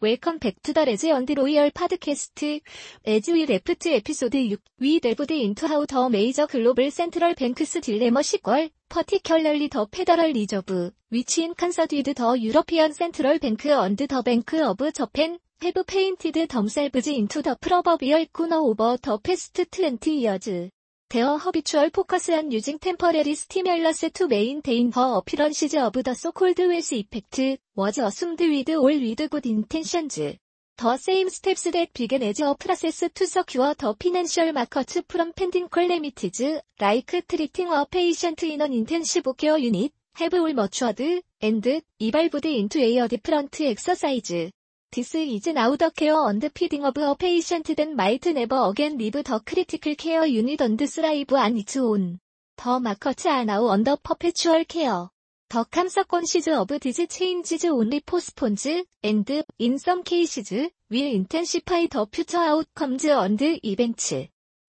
웰컴 백투더 레즈 언드 로이얼 파드캐스트 에즈 위 레프트 에피소드 6위 레브드 인투 하우 더 메이저 글로벌 센트럴 뱅크스 딜레머 시퀄 퍼티큘럴리 더 페더럴 리저브 위치인 칸사디드 더 유러피언 센트럴 뱅크 언드 더 뱅크 어브 저펜 헤브 페인티드 덤셀브즈 인투 더 프로버비얼 쿠너 오버 더 패스트 트렌티 이어즈 대어 허비추얼 포커스한 유징 템퍼레리 스티멜러스 투 메인 데인 허 어피런시즈 어브 더 소콜드 웨스 이펙트 워즈 어숨드 위드 올 위드 굿 인텐션즈 더 세임 스텝스 댓 비겐 에즈 어 프라세스 투 서큐어 더 피난셜 마커츠 프롬 펜딩 콜레미티즈 라이크 트리팅 어 페이션트 인원 인텐시브 케어 유닛 헤브올 머추어드 앤드 이발부드 인투 에이어 디프런트 엑서사이즈 This is now the care and feeding of a patient that might never again live the critical care unit and thrive on its own. The markets are now under perpetual care. The consequences of these changes only postpones, and, in some cases, will intensify the future outcomes and events.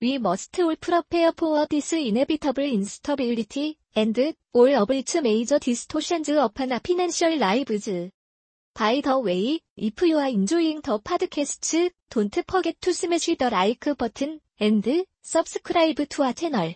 We must all prepare for this inevitable instability, and all of its major distortions upon our financial lives. By the way, if you are enjoying the podcast, don't forget to smash the like button and subscribe to our channel.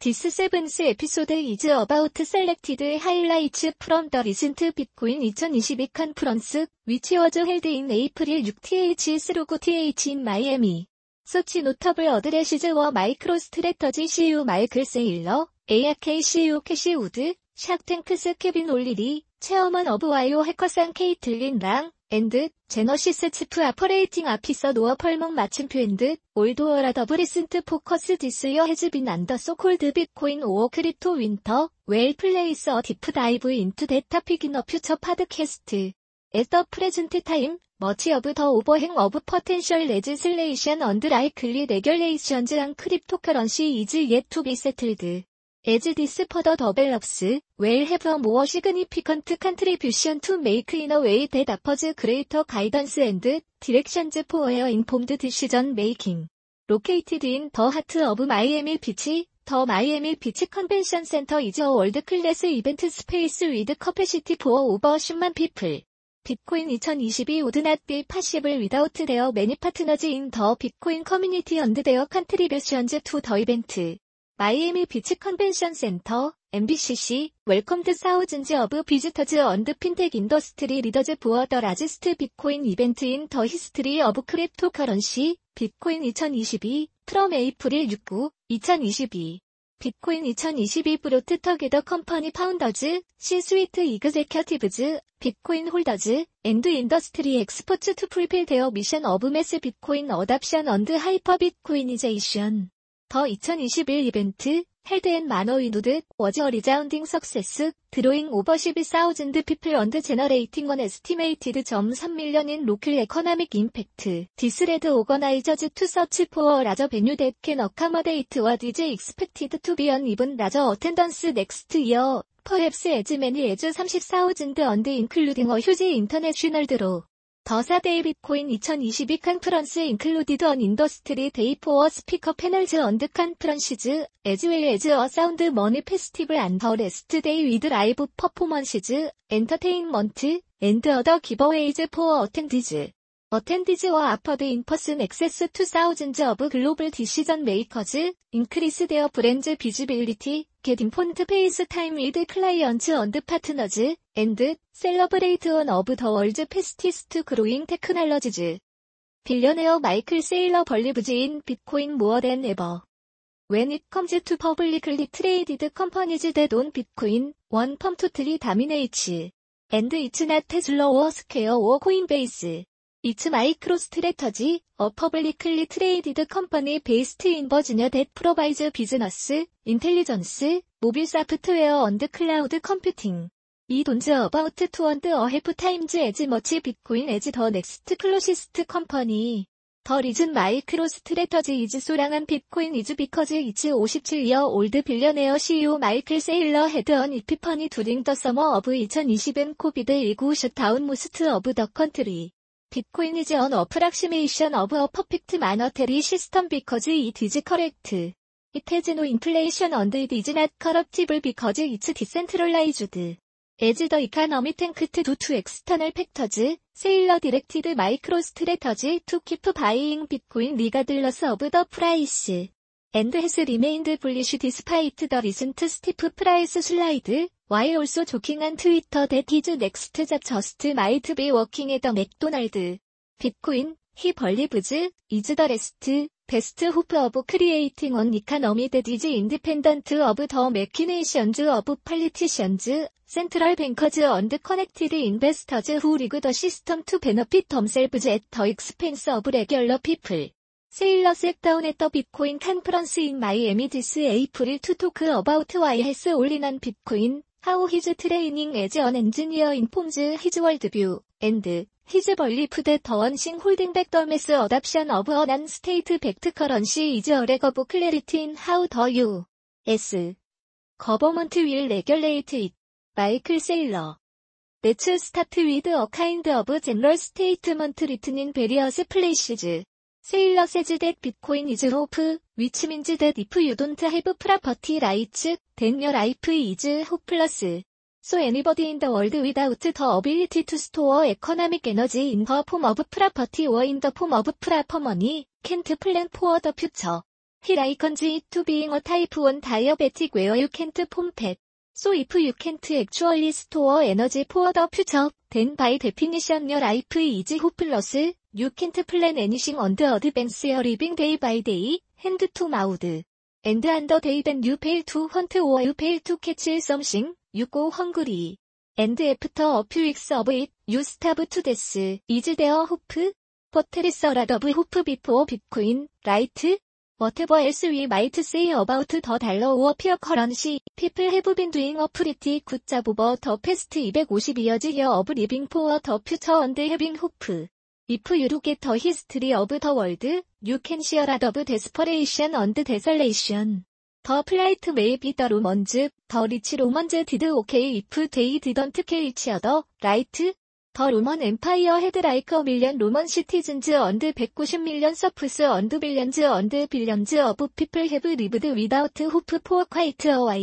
This seventh episode is about selected highlights from the recent Bitcoin 2022 conference, which was held in April 6th through 10th in Miami. Such notable addresses were MicroStrategy CEO Michael Saylor, ARK CEO Cassie Wood, 샤탱크스 케빈 올리리, 체험한 어브와이오 해커상 케이틀린 랑, 앤드, 제너시스 치프 아퍼레이팅 아피서 노어 펄몽 마침표 앤드, 올드워라 더블 리센트 포커스 디스이어 헤즈빈 안더소 콜드 비코인 오어 크립토 윈터, 웰플레이서어 디프 다이브 인투 데타 피긴 어 퓨처 파드캐스트. 에더 프레젠트 타임, 머치 어브 더 오버행 어브 퍼텐셜 레지슬레이션 언드 라이클리 레귤레이션즈 랑 크립토커런시 이즈 예투 비 세틀드. As this further develops, we'll have a more significant contribution to make in a way that offers greater guidance and directions for our informed decision making. Located in the heart of Miami Beach, the Miami Beach Convention Center is a world-class event space with capacity for over 10만 people. 비트코인 2022 would not be possible without their many partners in the Bitcoin community and their contributions to the event. 마이애미 비치 컨벤션 센터, MBCC, 웰컴 투 사우즌즈 어브 비지터즈 언드 핀텍 인더스트리 리더즈 부어 더 라지스트 비코인 이벤트인 더 히스트리 어브 크립토 커런시, 비코인 2022, 프롬 에이프릴 69, 2022. 비코인 2022 브로트 터게더 컴퍼니 파운더즈, 시스위트 이그제큐티브즈, 비코인 홀더즈, 엔드 인더스트리 엑스포츠 투프리필 대어 미션 어브 매스 비코인 어답션 언드 하이퍼 비코인이제이션. 더2021 이벤트 헤드 앤 마너 위누드 워즈 어 리자운딩 석세스 드로잉 오버 11,000 피플 언드 제너레이팅 원 에스티메이티드 점 3밀리언인 로컬 에코나믹 임팩트 디스레드 오거나이저즈 투 서치 포어 라저 베뉴 댓캔 어카머데이트 와 디즈 익스펙티드 투 비언 이븐 라저 어텐던스 넥스트 이어 퍼 e 스 에즈 p s 에즈 34,000 언드 인클루딩 어 휴지 인터 g a 널 드로 더사 데이 비코인 2022 컨프런스 인클루디드 언 인더스트리 데이 포어 스피커 패널즈 언드 컨프런시즈 에즈웨일 에즈 어 사운드 머니 페스티벌 안더 레스트 데이 위드 라이브 퍼포먼시즈 엔터테인먼트 앤드 어더 기버웨이즈 포어 어텐디즈 어텐디즈와 아퍼드 인퍼슨 액세스 투 사우즌즈 어브 글로벌 디시전 메이커즈, 인크리스 데어 브랜즈 비즈빌리티, 겟인 폰트 페이스 타임 위드 클라이언츠 언드 파트너즈, 앤드, 셀러브레이트 온 어브 더 월즈 페스티스트 그로잉 테크놀러지즈. 빌리어네어 마이클 세일러 벌리브지인 비트코인 모어 댄 에버. When it comes to publicly traded companies that own Bitcoin, one pump totally dominates. And it's not Tesla or Square or Coinbase. It's microstrategy, a publicly traded company based in Virginia that provides business, intelligence, mobile software and cloud computing. 이 돈즈 about 200 or half times as much bitcoin as the next closest company. The reason microstrategy is so long on bitcoin is because it's 57-year-old billionaire CEO Michael Saylor had an epiphany during the summer of 2020 COVID-19 shutdown most of the country. 비트코인 이즈 언 어프락시메이션 어브 어 퍼펙트 마너테리 시스템 비커즈 이트 이즈 커렉트. It has no inflation and it is not corruptible because it's decentralized. As the economy tanked due to external factors, Saylor directed MicroStrategy to keep buying Bitcoin regardless of the price. And has remained bullish despite the recent steep price slide, Why also joking on Twitter that his next just might be working at the McDonald's. Bitcoin, he believes, is the rest, best hope of creating an economy that is independent of the machinations of politicians, central bankers and connected investors who rig the system to benefit themselves at the expense of regular people. 세일러 셋다운 했더 비트코인 컨퍼런스 인 마이애미 디스 에이프릴 투 토크 어바우트 와이 헬스 올리난 비트코인 How his training as an engineer informs his worldview and his belief that once holding back the mass adoption of a non-state backed currency is a lack of clarity in how the U.S. government will regulate it. 마이클 세일러 Let's start with a kind of general statement written in various places. 세일러 세즈 댓 비트코인 이즈 호프, 위치 민즈 댓 이프 유 돈트 헤브 프라퍼티 라이츠, 댄여 라이프 이즈 호플러스. So anybody in the world without the ability to store economic energy in the form of property or in the form of proper money, can't plan for the future. He likens it to being a type 1 diabetic where you can't pump it. So if you can't actually store energy for the future, then by definition your life is hopeless, You can't plan anything on the advance you're living day by day, hand to mouth. And on the day that you fail to hunt or you fail to catch something, you go hungry. And after a few weeks of it, you stop to death. Is there hope? But there is a lot of hope before Bitcoin, right? Whatever else we might say about the dollar or peer currency, people have been doing a pretty good job over the past 250 years of living for the future and having hope. If you look a t the history of the world, you can share of desperation and desolation. The plight may be the Romans, the rich Romans did okay if they didn't kill each other, right? The Roman Empire had like a million Roman citizens and 190 million s u r f s and billions and billions of people have lived without hope for quite a while.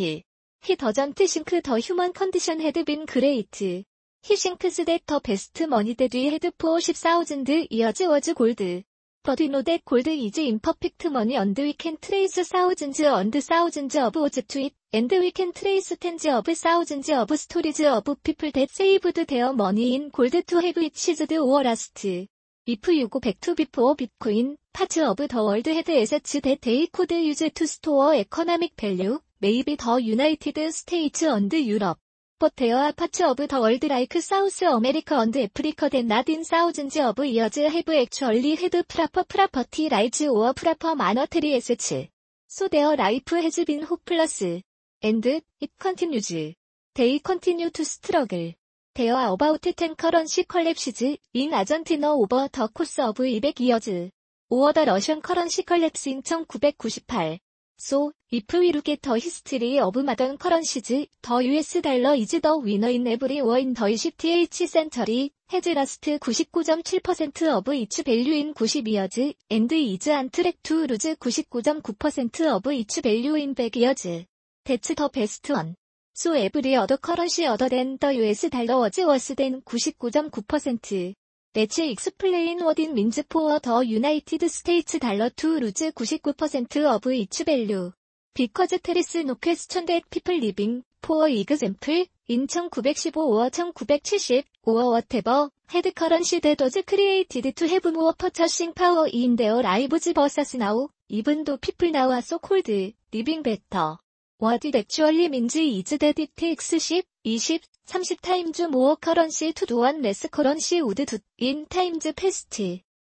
He doesn't think the human condition had been great. 히싱크스 댓터 베스트 머니 데뒤 헤드포어 14000 이어즈 워즈 골드 버디노 댓 골드 이즈 임퍼펙트 머니 언드 위켄 트레이스 사우즌즈 언드 사우즌즈 어브 오즈 투잇 앤드 위켄 트레이스 텐즈 어브 사우즌즈 어브 스토리즈 어브 피플 댓 세이브드 데어 머니 인 골드 투 헤브 이치즈드 오어 라스트 이프 유고 백투 비포 비트코인 파츠 어브 더 월드 헤드 에세츠 댓 데이 코드 유즈 투 스토어 에코나믹 밸류 메이비 더 유나이티드 스테이츠 언드 유럽 포테어 아 파츠 오브 더 월드 라이크 사우스 어메리카 언드 애프리카 덴 나딘 사우즌즈 오브 이어즈 헤브 액츄얼리 헤드 프라퍼 프라퍼티 라이즈 오어 프라퍼 마너 트리 에스츠 소데어 라이프 헤즈 빈 호플러스 엔드 잇 컨티뉴즈 데이 컨티뉴 투 스트러글 데어 아바우트텐 커런시 컬랩시즈 인 아전티너 오버 더 코스 오브 200 이어즈 오어 더 러시안 커런시 컬랩스 인1998 소 If we look at the history of modern currencies, the US dollar is the winner in every war in the 20th century, has lost 99.7% of its value in 90 years, and is on track to lose 99.9% of its value in 100 years. That's the best one. So every other currency other than the US dollar was worse than 99.9%. Let's explain what it means for the United States dollar to lose 99% of its value. 비커즈 테리스 노퀘스천 댓 피플 리빙 포어 이그샘플 인1915 오어 1970 오어 워테버 헤드 커런시 데더즈 크리에이티드 투 헤브 모어 퍼처싱 파워 인 데어 라이브즈 버사스 나우 이분도 피플 나와 소 콜드 리빙 베터 What it actually means is that it takes 10, 20, 30 times more currency to do one less currency would do in times past.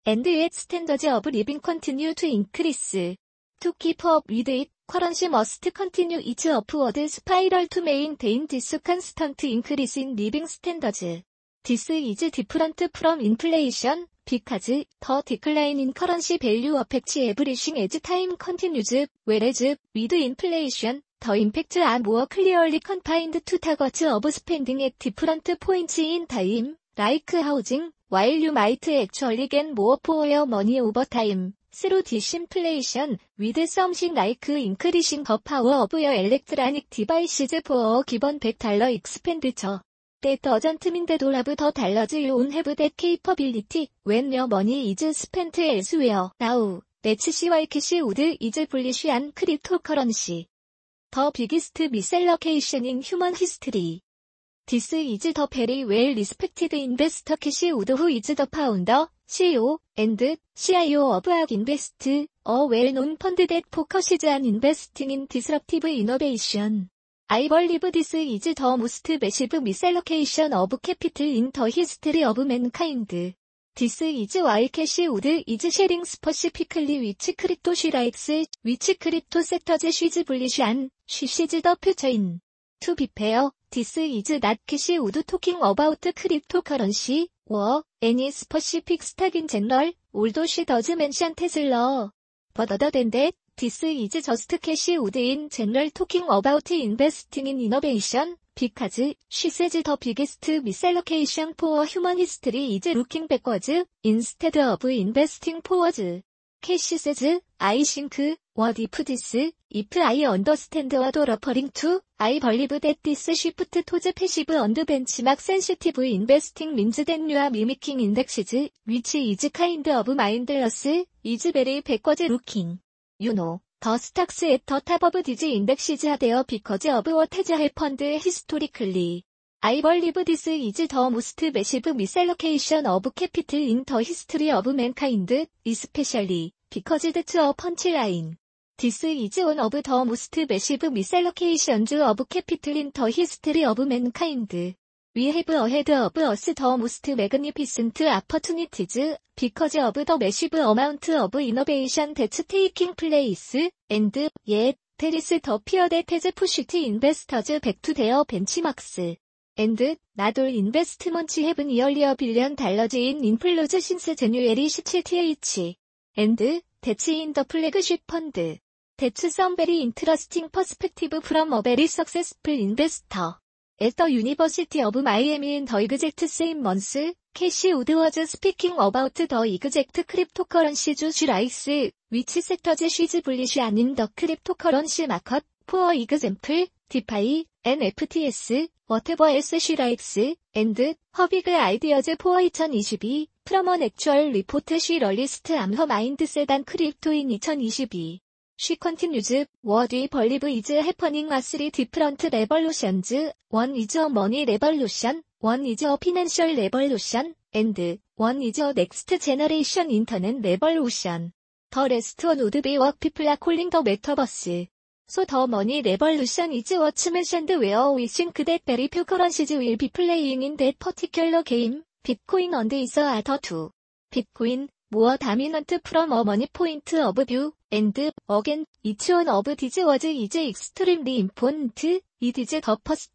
And its standards of living continue to increase. To keep up with it, 쿼런시 머스트 컨티뉴 이즈 어프워드 스파이럴 투 메인 데인 디스 칸스턴트 인크리스 인 리빙 스탠더즈 디스 이즈 디프런트 프롬 인플레이션 because the decline in currency value affects everything as time continues, whereas with inflation, the impact are more clearly confined to targets of spending at different points in time, like housing, while you might actually gain more for your money over time. through disinflation with something like increasing the power of your electronic devices for a given $100 expenditure. That doesn't mean that all of the dollars you own have that capability when your money is spent elsewhere. Now, that's why cash would is bullish on cryptocurrency. The biggest misallocation in human history. This is the very well respected investor cash wood who is the founder CEO and CIO of AG Invest, a well-known fund that focuses on investing in disruptive innovation. I believe this is the most massive misallocation of capital in the history of mankind. This is why cash wood is sharing specifically which crypto she likes, which crypto sectors she's bullish on, she sees the future in. To be fair, this is not cash wood talking about cryptocurrency, or any specific stock in general, although she does mention Tesla. But other than that, this is just cash would in general talking about investing in innovation, because she says the biggest misallocation for human history is looking backwards, instead of investing forwards. Cash says, I think, What if this, if I understand what referring to, I believe that this shift to the passive and benchmark sensitive investing means that you are mimicking indexes, which is kind of mindless, is very backward looking. You know, the stocks at the top of these indexes are there because of what has happened historically. I believe this is the most massive misallocation of capital in the history of mankind, especially because that's a punchline. This is one of the most massive misallocations of capital in the history of mankind. We have ahead of us the most magnificent opportunities, because of the massive amount of innovation that's taking place, and yet, there is the fear that has pushed investors back to their benchmarks. And, not all investments have nearly a billion dollars in inflows since January 17th. And, that's in the flagship fund. That's some very interesting perspective from a very successful investor. At the University of Miami in the exact same month, Cassie Wood was speaking about the exact cryptocurrency juice rice, which sectors she's bullish and in the cryptocurrency market, for example, DeFi, NFTs, whatever else she likes, and her big ideas for 2022, from an actual report she released on her mindset and crypto in 2022. She continues, what we believe is happening are three different revolutions. One is a money revolution, one is a financial revolution, and one is a next generation internet revolution. The rest would be what people are calling the metaverse. So the money revolution is what's mentioned where we think that very few currencies will be playing in that particular game, Bitcoin and is other two. Bitcoin, more dominant from a money point of view, and again, each one of these was is extremely important, it is the first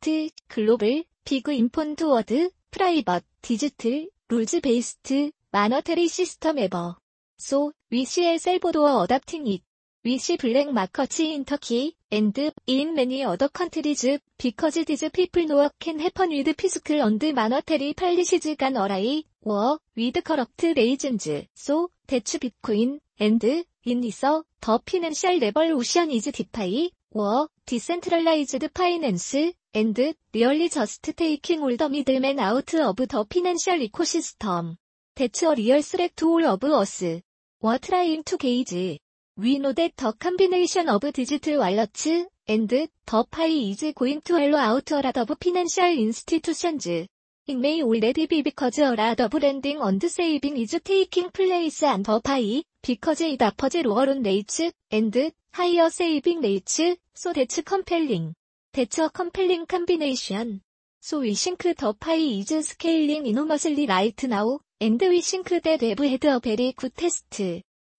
global, big important word, private, digital, rules-based, monetary system ever. So, we see El Salvador adapting it. We see black markets in Turkey, and in many other countries, because these people know can happen with fiscal and monetary policies can arise, or with corrupt reasons. So, that's Bitcoin, and In 이서 더 피낸셜 레벌 오션 이즈 디파이 워 디센트럴라이즈드 파이낸스 앤드 리얼리 저스트 테이킹 올더 미들맨 아우트 오브 더 피낸셜 이코시스템 대츠 어 리얼 스렉 투올 오브 어스 워 트라잉 투 게이지 위노데 더 컴비네이션 오브 디지털 왈러츠 앤드 더 파이 이즈 고잉 투 헬로 아우트 어라 더브 피낸셜 인스티튜션즈 It may already be because a lot of lending and saving is taking place a n the pie because it offers lower on rates and higher saving rates, so that's compelling. That's a compelling combination. So we think the pie is scaling enormously right now, and we think that we've had a very good test.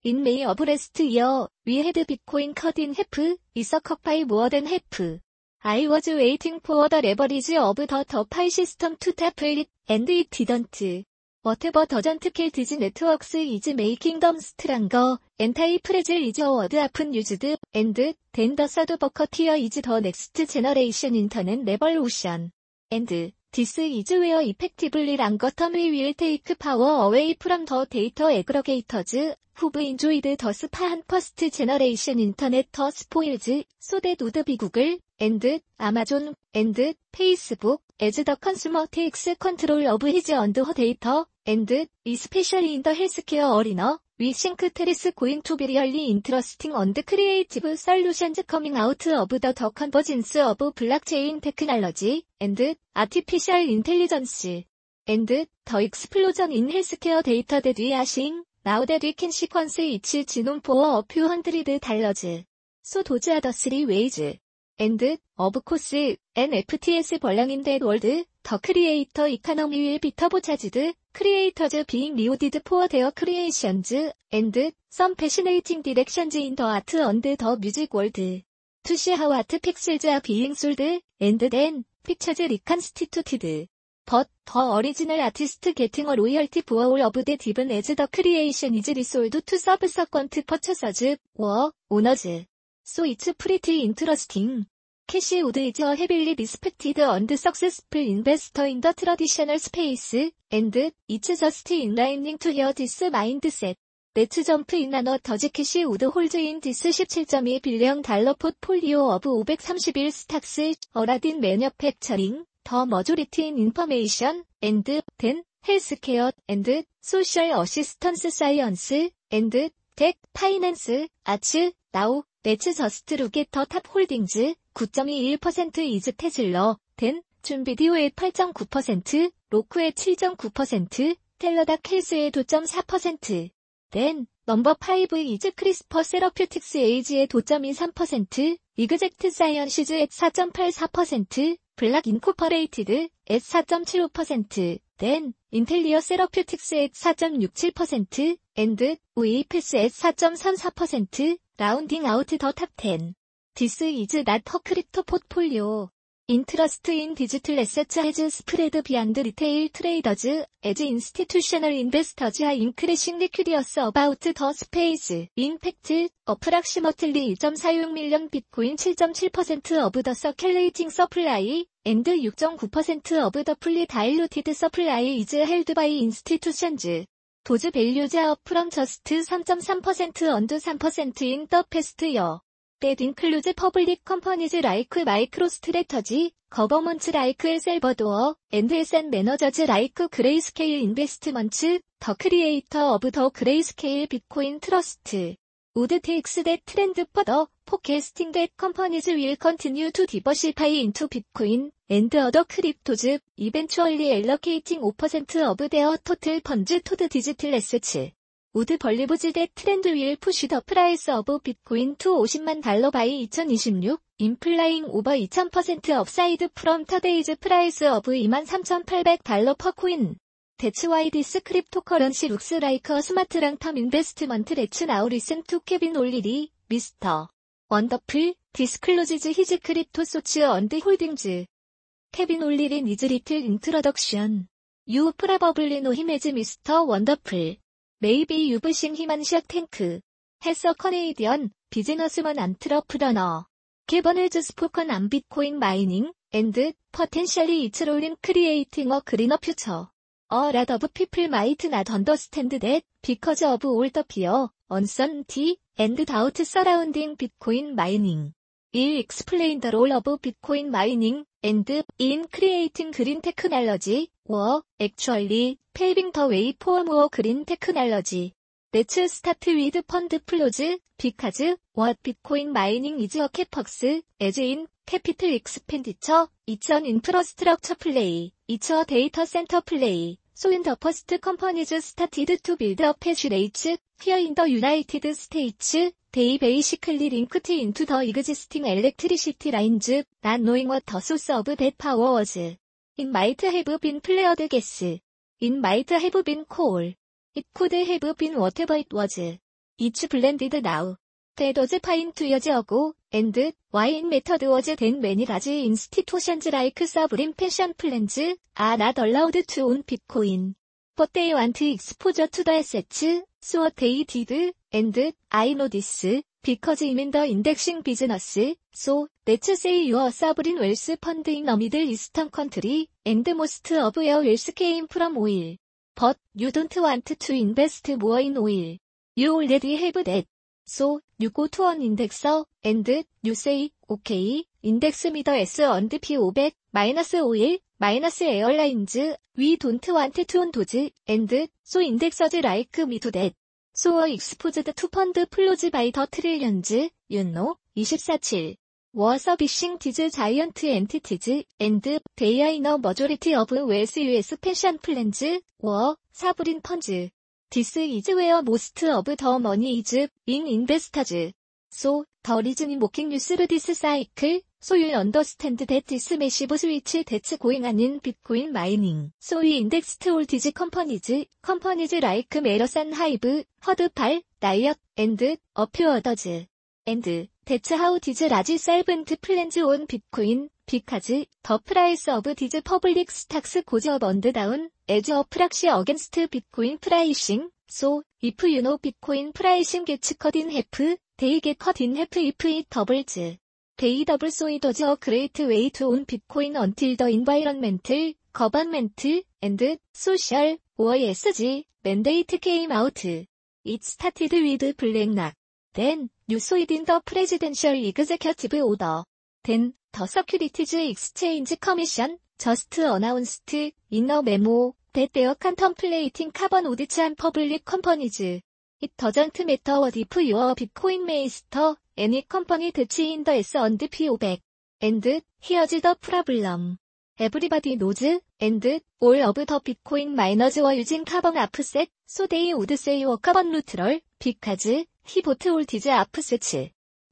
In May of last year, we had Bitcoin cut in half, it's a cut by more than half. I was waiting for the leverage of the top pie system to topple it, and it didn't. Whatever doesn't kill these networks is making them stronger. Anti-fragile is a word often used, and then the third bucket here is the next generation internet revolution. And this is where effectively longer term we will take power away from the data aggregators, who've enjoyed the spawn first generation internet spoils, so that would be Google, and Amazon, and Facebook, as the consumer takes control of his own data, and especially in the healthcare arena, we think Teres going to be really interesting and creative solutions coming out of the convergence of blockchain technology and artificial intelligence. And the explosion in healthcare data that we are seeing, now that we can sequence each genome for a few hundred dollars. So those are the three ways. and, of course, NFTs 벌랑인 that world, the creator economy will be turbocharged, creators being rewarded for their creations, and some fascinating directions in the art and the music world. To see how art pixels are being sold, and then, pictures reconstituted. But the original artist getting a royalty for all of the even as the creation is resold to subsequent purchasers, or owners. So it's pretty interesting. 캐시 우드 이즈 어 헤빌리 리스펙티드 언드 석세스풀 인베스터 인더 트러디셔널 스페이스 앤드 이츠 저스트 인라인닝투 헤어 디스 마인드셋 네트 점프 인나너 더지 캐시 우드 홀즈인 디스 17.2 빌리언 달러 포트폴리오 어브 531 스탁스 어라딘 매니어팩처링 더 머조리티 인 인포메이션 앤드 덴 헬스케어 앤드 소셜 어시스턴스 사이언스 앤드 텍 파이낸스 아츠 나우 매츠저스트 루게터 탑홀딩즈 9.21% 이즈 테슬러 덴 준비디오의 8.9%, 로크의 7.9%, 텔러다 켈스의 2 4덴 넘버 5 이즈 크리스퍼 세러퓨틱스 에이지의 9.23%, 이그젝트 사이언시즈 의 4.84%, 블락 인코퍼레이티드 의 4.75%, 덴 인텔리어 세러퓨틱스 의 4.67%, 앤드 우이패스 의 4.34%, 라운딩 아웃 더 탑10. This is not a crypto portfolio. Interest in digital assets has spread beyond retail traders as institutional investors are increasingly curious about the space. In fact, approximately 1.46 million Bitcoin 7.7% of the circulating supply and 6.9% of the fully diluted supply is held by institutions. 도즈 밸류자 업 프롬 저스트 3.3% 언두 3%인 더 패스트 여. that includes public companies like MicroStrategy, governments like El Salvador, and SN managers like Grayscale Investments, the creator of the Grayscale Bitcoin Trust. Would takes that trend further, forecasting that companies will continue to diversify into Bitcoin, and other cryptos, eventually allocating 5% of their total funds toward digital assets. Would believe that trend will push the price of Bitcoin to 50만 달러 by 2026, implying over 2000% upside from today's price of 23,800 달러 per coin. That's why this cryptocurrency looks like a smart long-term investment let's now listen to Kevin O'Leary, Mr. 원더풀 디스클로지즈 히즈 크립토 소츠 언드 홀딩즈 케빈 올리린 이즈 리틀 인트로덕션. 유 프라버블리 노 히메즈 미스터 원더풀. 메이비 유브싱 히만시악 탱크. 해서 커네이디언 비즈너스먼 안트러프러너. 개번을즈 스포컨 암 비코인 마이닝 앤드 퍼텐셜리 이츠롤인 크리에이팅 어 그리너 퓨처. 어 라더브 피플 마이트 나 던더스탠드 댓 비커즈 오브 올더 피어 언썬티 앤드 다우트 서라운딩 비코인 마이닝. 1. Explain the role of Bitcoin mining and in creating green technology were actually paving the way for more green technology. Let's start with fund flows because what Bitcoin mining is a capex as in capital expenditure, it's an infrastructure play, it's a data center play. So in the first companies started to build up hash rates here in the United States They basically linked into the existing electricity lines, not knowing what the source of that power was. It might have been flared gas. It might have been coal. It could have been whatever it was. It's blended now. That was fine two years ago, and why it mattered was that many large institutions like sovereign pension plans are not allowed to own Bitcoin. But they want exposure to the assets, so they did, and I know this because in the indexing business, so let's say your sovereign wealth fund in a middle eastern country, and most of your wealth came from oil. But you don't want to invest more in oil. You already have that. So you go to an indexer and you say, okay, index me the S&P 500 minus oil minus airlines. We don't want to own those and so indexers like me to that. 소어 익스포즈드 투 펀드 플로즈 바이 더 트릴리언즈 윤노 247워 서비싱 디즈 자이언트 엔티티즈 앤드 데이아이너 머조리티 어브 웨스 US 펜션 플랜즈 워 사브린 펀즈 디스 이즈 웨어 모스트 어브 더 머니 이즈 인 인베스터즈 소더 리즈니 모킹 뉴스르 디스 사이클 So you understand that is massive switch that's going on in Bitcoin mining. So we indexed all these companies, companies like Marathon Hive, Herdpal, Diet, and a few others. And that's how these large servant plans on Bitcoin, because the price of these public stocks goes up and down, as a proxy against Bitcoin pricing. So, if you know Bitcoin pricing gets cut in half, they get cut in half if it doubles. They double-sided a great way to own Bitcoin until the environmental, government, and social, or ESG, mandate came out. It started with Blackrock. Then, you saw it in the presidential executive order. Then, the Securities Exchange Commission, just announced, in a memo, that they are contemplating carbon audits on public companies. It doesn't matter what if your Bitcoin master Any company that in the S and P 500. And here's the problem. Everybody knows, and all of the Bitcoin miners were using carbon offset, so they would say a carbon neutral, because he bought all these offsets. The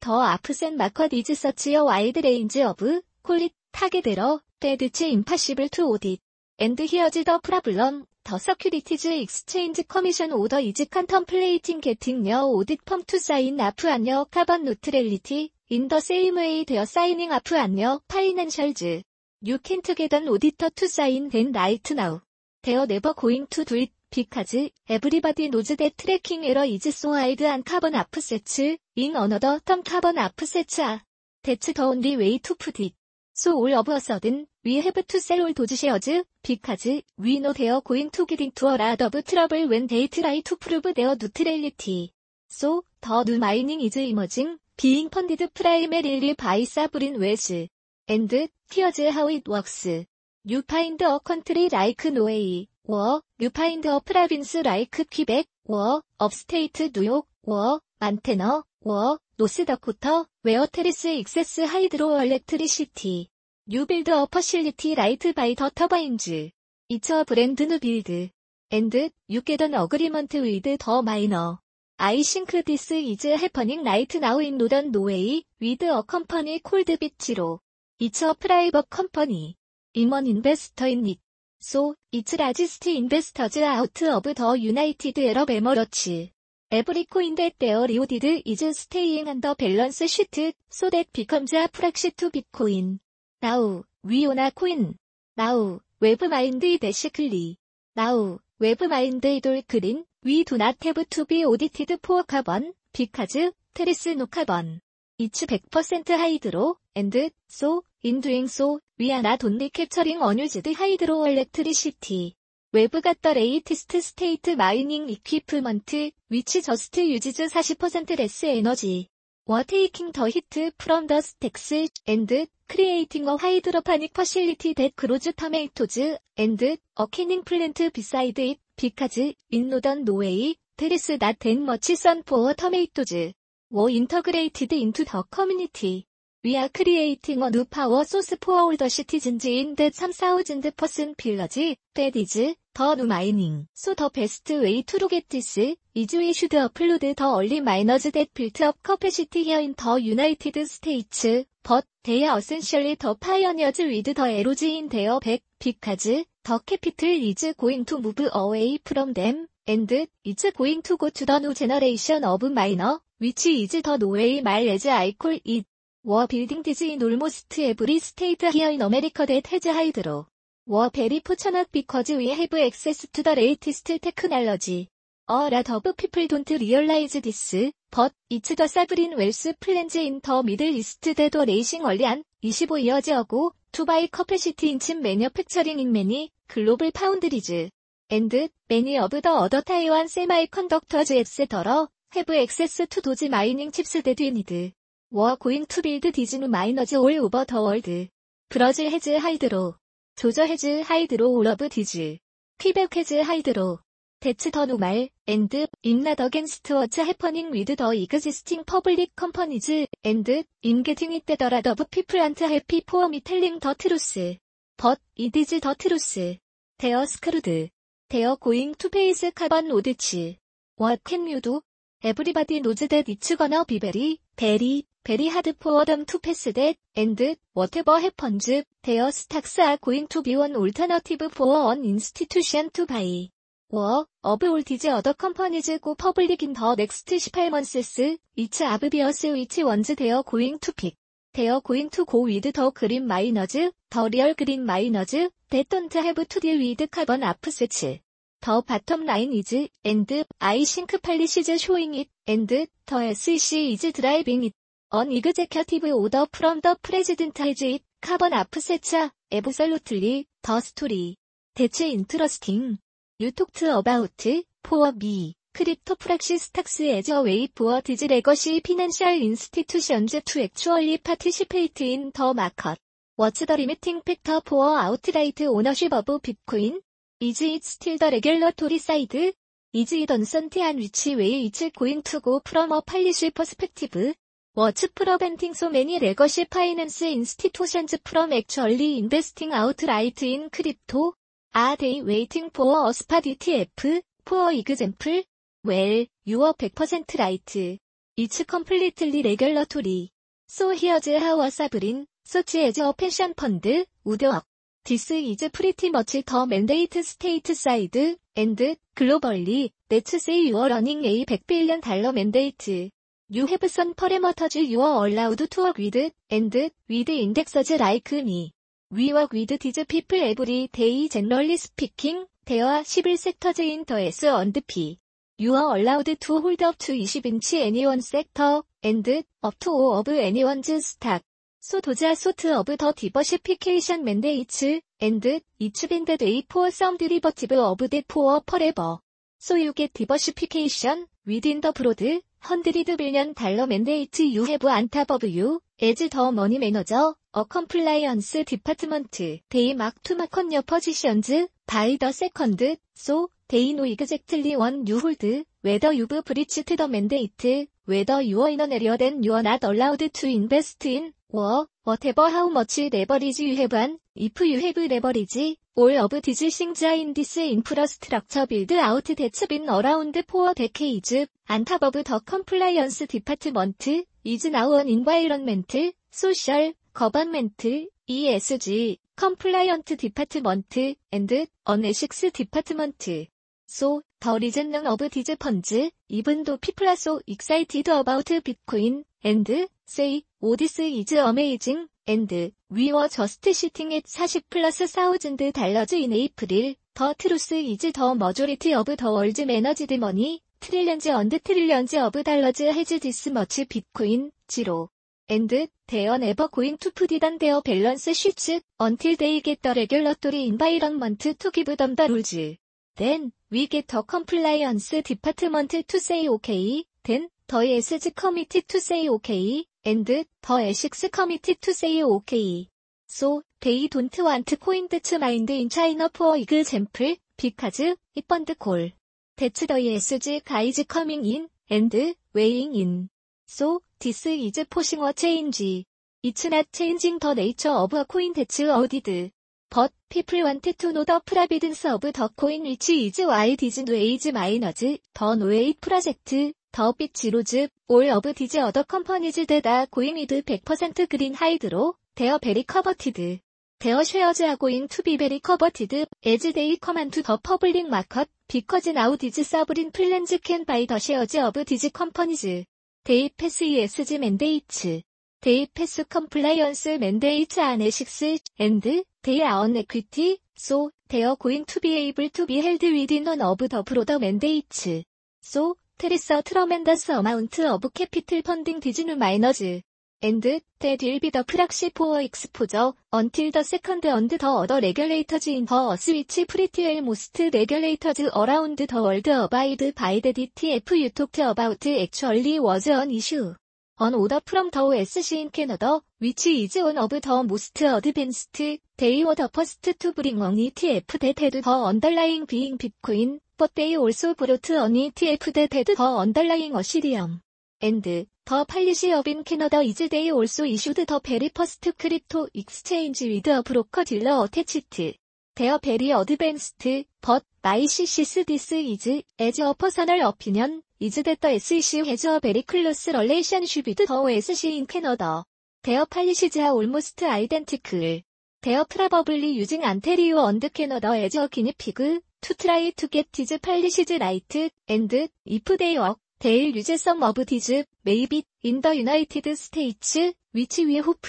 offset market is such a wide range of, call it, target error, that it's impossible to audit. And here's the problem, 더 서큐리티즈 익스체인지 커미션 오더 이즈 칸텀 플레이팅 게팅 여 오딧 펌투 사인 아프 안녀 카본 노트렐리티 인더 세임웨이 되어 사이닝 아프 안녀 파이낸셜즈 유 캔트 게던 오디터 투 사인 된 라이트 나우 데어 네버 고잉 투 두잇 비카즈 에브리바디 노즈 데 트래킹 에러 이즈 소아이드 안 카본 아프세츠 인 어너더 텀 카본 아프세츠 아 데츠 더 온리 웨이 투 푸딧 So all of a sudden, we have to sell all those shares, because we know they're going to get into a lot of trouble when they try to prove their neutrality. So, the new mining is emerging, being funded primarily by sovereign wealth. And, here's how it works. You find a country like Norway, or you find a province like Quebec, or upstate New York, or Montana, 워, 노스다코터, 웨어테리스 익세스 하이드로 엘렉트리시티. 뉴빌드 어 퍼실리티 라이트 바이 더 터바인즈. 이처 브랜드 뉴빌드. 앤드, 유게던 어그리먼트 위드 더 마이너. I think this is happening right now in Northern Norway with a company called Bitchiro. It's a private company. I'm an investor in it. So, it's largest investors out of the United Arab Emirates. 에브리코인데 데어 리오디드 이즈 스테이잉 안더 밸런스 시트 소댓 비컴즈 아 프락시 투비코인 나우 위오나 코인 나우 웹마인드 이데시 클리 나우 웹마인드 이돌 그린 위두나 해브 투비 오디티드 포어 카본 비카즈 트리스 노카번 이츠 100% 하이드로 앤드 소 인두잉 소 위아나 돈리 캡처링 어뉴즈드 하이드로 엘렉트리시티 외부 갓더 레이티스트 스테이트 마이닝 이퀴프먼트 위치 저스트 유지즈 40% 레스 에너지 워 테이킹 더 히트 프롬 더 스택스 앤드 크리에이팅 어 하이드로파닉 퍼실리티 댓 그로즈 터메이토즈 앤드 어케닝 플랜트 비사이드 잇 비카즈 인노던 노웨이 테리스 낫앤 머치 선 포어 터메이토즈 워 인터그레이티드 인투 더 커뮤니티 We are creating a new power source for all the citizens in that 3,000 person pillars, that is, the new mining. So the best way to look at this is we should upload the early miners that built up capacity here in the United States, but they are essentially the pioneers with the arrows in their back, because the capital is going to move away from them, and it's going to go to the new generation of miner, which is the way my as I call it. were building this in almost every state here in America that has hydro. were very fortunate because we have access to the latest technology. A lot of people don't realize this, but it's the sovereign wealth plans in the Middle East that are raising early an 25years ago to buy capacity in chip manufacturing in many global foundries. And many of the other Taiwan semiconductors etc. have access to those mining chips that we need. 워 고잉 투 빌드 디즈니 마이너즈 올 오버 더 월드. 브러질 헤즈 하이드로. 조저 헤즈 하이드로 오러브 디즈. 퀴백 헤즈 하이드로. 데츠 더 노말, 앤드, 인라더 갱스트워츠 해퍼닝 위드 더 이그지스팅 퍼블릭 컴퍼니즈, 앤드, 인게팅 이때더라 더브 피플란트 해피 포어미 텔링 더 트루스. 벗, 이디즈 더 트루스. 데어 스크루드. 데어 고잉 투 페이스 카본 오드치 워캔 a t 에브리바디 u 즈 o e 츠거너 비베리 베리 베리 하드 포워덤 투 패스 댓 앤드 워테버 해펀즈 데어 스탁스 아 고잉 투 비원 올터너티브 포어 원 인스티튜션 투 바이 워 어브 올디즈 어더 컴퍼니즈 고 퍼블릭 인더 넥스트 18먼세스 위츠 아브비어스 위치 원즈 데어 고잉 투픽 데어 고잉 투고 위드 더 그린 마이너즈 더 리얼 그린 마이너즈 데턴트 해브 투딜 위드 카본 아프세츠 더 바텀 라인 이즈 앤드 아이 싱크 팔리시즈 쇼잉 잇 앤드 더 SEC 이즈 드라이빙 잇언 이그제큐티브 오더 프롬 더 프레지든트 해즈 잇 카본 아프세차 에보셀로틀리 더 스토리 대체 인트러스팅 유 톡트 어바우트 포어 미 크립토 프락시 스탁스 에즈 어웨이 포어 디즈 레거시 피난셜 인스티튜션즈 투 액츄얼리 파티시페이트 인더 마컷 워츠 더 리미팅 팩터 포어 아웃라이트 오너십 어브 비트코인 이즈 잇 스틸 더 레귤러토리 사이드 이즈 잇 언선티한 위치 웨이 이츠 고잉 투고 프롬 어 팔리시 퍼스펙티브 워츠 프로벤팅 소 매니 레거시 파이낸스 인스티투션즈 프롬 액츄얼리 인베스팅 아웃라이트 인 크립토 아 데이 웨이팅 포어 어스파 DTF 포어 이그젠플 웰 유어 100% 라이트 이츠 컴플리틀리 레귤러토리 소 히어즈 하우어 사브린 소치 에즈 어 펜션 펀드 우드억 디스 이즈 프리티 머치 더 맨데이트 스테이트 사이드 앤드 글로벌리 네츠 세이 유어 러닝 에이 100빌리언 달러 맨데이트 You have some parameters you are allowed to work with, and with indexers like me. We work with these people every day generally speaking, there are 11 sectors in the S and P. You are allowed to hold up to 20인치 any one sector, and up to all of any one's stock. So those are sort of the diversification mandates, and each banded a for some derivative of that for forever. So you get diversification within the broad, 헌드리드 빌년 달러 맨데이트 유해부 안타버브유 에즈 더 머니 매너저 어 컴플라이언스 디파트먼트 데이 막투 마컨 여 퍼지션즈 바이 더 세컨드 소 데이 노 이그젝틀리 원 유홀드 웨더 유브 브리치 트더 맨데이트 웨더 유어 인어 내리어 된 유어 낫 얼라우드 투 인베스트 인 워, 워테버 하우 머치 레버리지 유해반 if you have leverage, all of these things in this infrastructure build out that's been around for decades, on top of the compliance department, is now an environment, social, government, ESG, compliant department, and an ethics department. So, the reason of these funds, even though people are so excited about Bitcoin, and say, oh this is amazing, and We were just sitting at 40 플러스 사우즌드 달러즈 in April. The truth is the majority of the world's managed money, trillions and trillions of dollars has this much Bitcoin, zero. And they are never going to put it on their balance sheets until they get the regulatory environment to give them the rules. Then, we get the compliance department to say okay, then, the ESG committee to say okay, and the ethics committee to say okay. So, they don't want coined to mind in China for example, because it burned coal. That's the ESG guys coming in, and weighing in. So, this is pushing a change. It's not changing the nature of a coin that's ordered. But people want to know the providence of the coin which is why these ways miners, the no 8 project, 더 빛지로즈, 올 어브 디즈 어더 컴퍼니즈 데다 고이미드100% 그린 하이드로, 데어 베리 커버티드. 데어 쉐어즈하고 인 투비 베리 커버티드, 에즈데이 커먼투더 퍼블릭 마컷, 비커즈 나우 디즈 서브린 플랜즈 캔 바이 더 쉐어즈 어브 디즈 컴퍼니즈. 데이 패스 ESG 맨데이츠. 데이 패스 컴플라이언스 맨데이츠 안에 식스, 앤드, 데이 아온 에퀴티, 소, 데어 고인 투비 에이블 투비 헬드 위딘 원 어브 더 브로더 맨데이츠. 소, 테리서 트러멘더스 어마운트 어브 캐피틀 펀딩 디즈누 마이너즈 앤드 데딜비더 프락시 포어 익스포저 언틸 더 세컨드 언드 더 어더 레귤레이터즈 인더스위치 프리티엘 모스트 레귤레이터즈 어라운드 더 월드 어바이드 바이 데 DTF 유톡트 어바우트 액츄얼리 워즈 언 이슈 언 오더 프롬 더 OSC 인 캐너더 위치 이즈 온 어브 더 모스트 어드밴스트 데이 워더 퍼스트 투 브링 엉니 TF 데테드 더 언더라잉 비잉 빅코인 But they also brought an ETF that had the underlying Ethereum. And the policy of in Canada is they also issued the very first crypto exchange with a broker dealer attached. They are very advanced, but my thesis this is, as a personal opinion, is that the SEC has a very close relationship with the SEC in Canada. Their policies are almost identical. They are probably using Ontario and Canada as a guinea pig, to try to get his policies right, and if they work, they'll use some of these, maybe, in the United States, which we hope.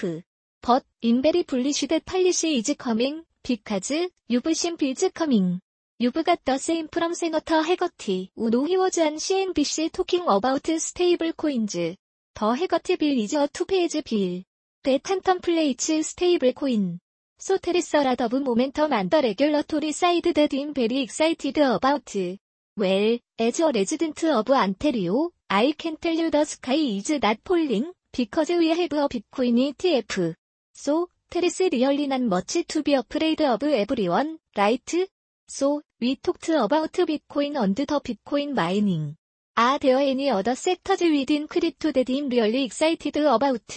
But, in very bullish that policy is coming, because, you've simply is coming. You've got the same from Senator Hegarty, who he was on CNBC talking about stable coins. The Hegarty bill is a two-page bill. The contemplates stable coin. 소테리서라 더브 모멘텀 안더 레귤러토리 사이드 댓인 베리 익사이티드 어바우트. 웰, 에즈 어 레지던트 오브 안테리오, I can tell you the sky is not falling, because we have a Bitcoin ETF. So, there is really not much to be afraid of everyone, right? So, we talked about Bitcoin and the Bitcoin mining. Are there any other sectors within crypto that I'm really excited about?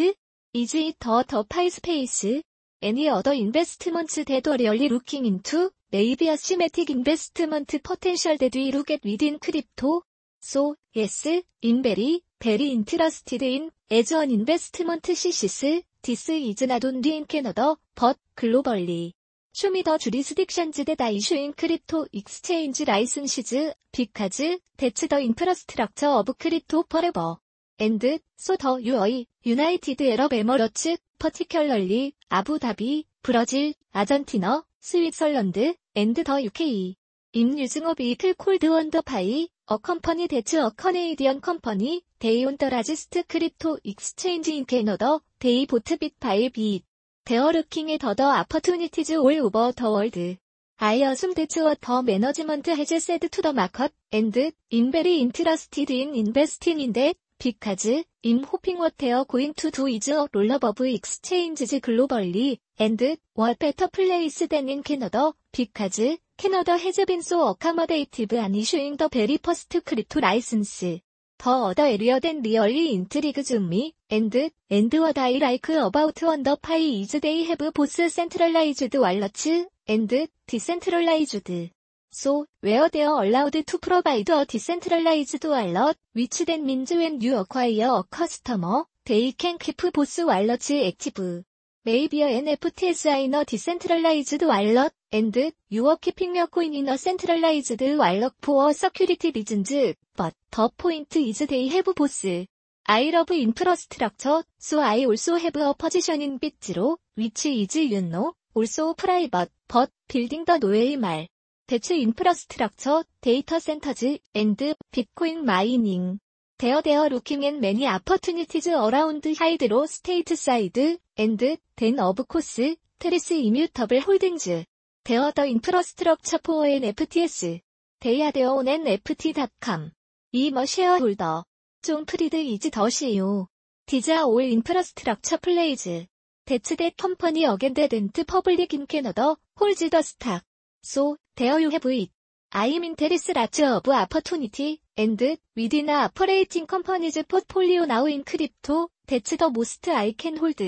Is it the, the pie space? any other investment that are really looking into, maybe a thematic investment potential that we look at within crypto. So, yes, I'm very, very interested in, as an investment thesis, this is not only in Canada, but globally. Show me the jurisdictions that are issuing crypto exchange licenses, because that's the infrastructure of crypto forever. and so the UAE, United Arab Emirates, particularly 아부 다비, 브라질, 아르헨티나, 스위스랜드, and the UK. In using of it called Wonder Pie, a company that's a Canadian company, they own the largest crypto exchange in Canada, they bought bit by bit. They are looking at other opportunities all over the world. I assume that's what the management has said to the market, and in very interested in investing in that, because in hoping what they are going to do is a roll of exchanges globally and what better place than in Canada because Canada has been so accommodative and issuing the very first crypto license. The other area than really intrigues me and and what I like about on the pie is they have both centralized wallets and decentralized So, where they are allowed to provide a decentralized wallet, which then means when you acquire a customer, they can keep both wallets active. Maybe a NFT sign a decentralized wallet, and you are keeping your coin in a centralized wallet for security reasons, but the point is they have both. I love infrastructure, so I also have a position in Bitro, which is you know, also private, but building the 노예의 말. 대추 인프라스트럭처, 데이터 센터즈, 앤드, 비트코인 마이닝. There there looking at many opportunities around hydro stateside, and then of course, Trees immutable holdings. There the infrastructure for an FTS. They are there on an FT.com. I'm a shareholder. John Fried is the CEO. These are all infrastructure plays. That's that company again didn't public in Canada, holds the stock. So, There you have it. I'm interested lots of opportunity and within a operating company's portfolio now in crypto. That's the most I can hold.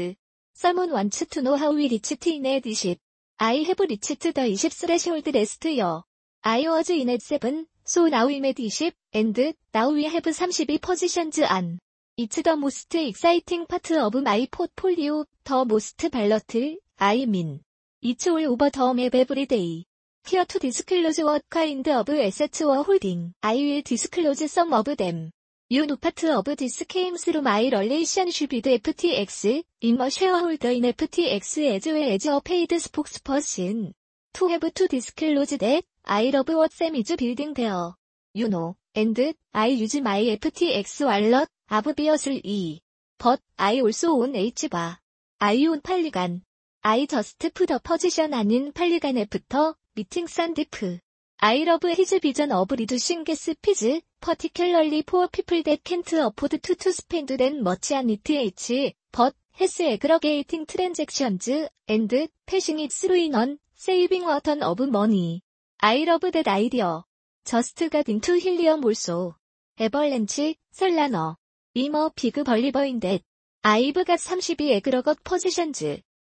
Someone wants to know how we reached in at 20. I have reached the 20 threshold last year. I was in at 7, so now I'm at 20, and now we have 32 positions on. It's the most exciting part of my portfolio, the most ballot, I mean. It's all over the map every day. Here to disclose what kind of assets were holding. I will disclose some of them. You know part of this came through my relationship with FTX. I'm a shareholder in FTX as well as a paid spokesperson. To have to disclose that, I love what Sam is building there. You know, and I use my FTX wallet, obviously. But I also own H바. I own 팔리간. I just put a position 아닌 팔리간에부터 미팅 산디프. I love his vision of reducing gas fees, particularly for people that can't afford to, to spend that much on it, but has aggregating transactions and passing it through in on saving a ton of money. I love that idea. Just got into helium also. Avalanche, Solana. I'm a big believer in that. I've got 32 aggregate positions.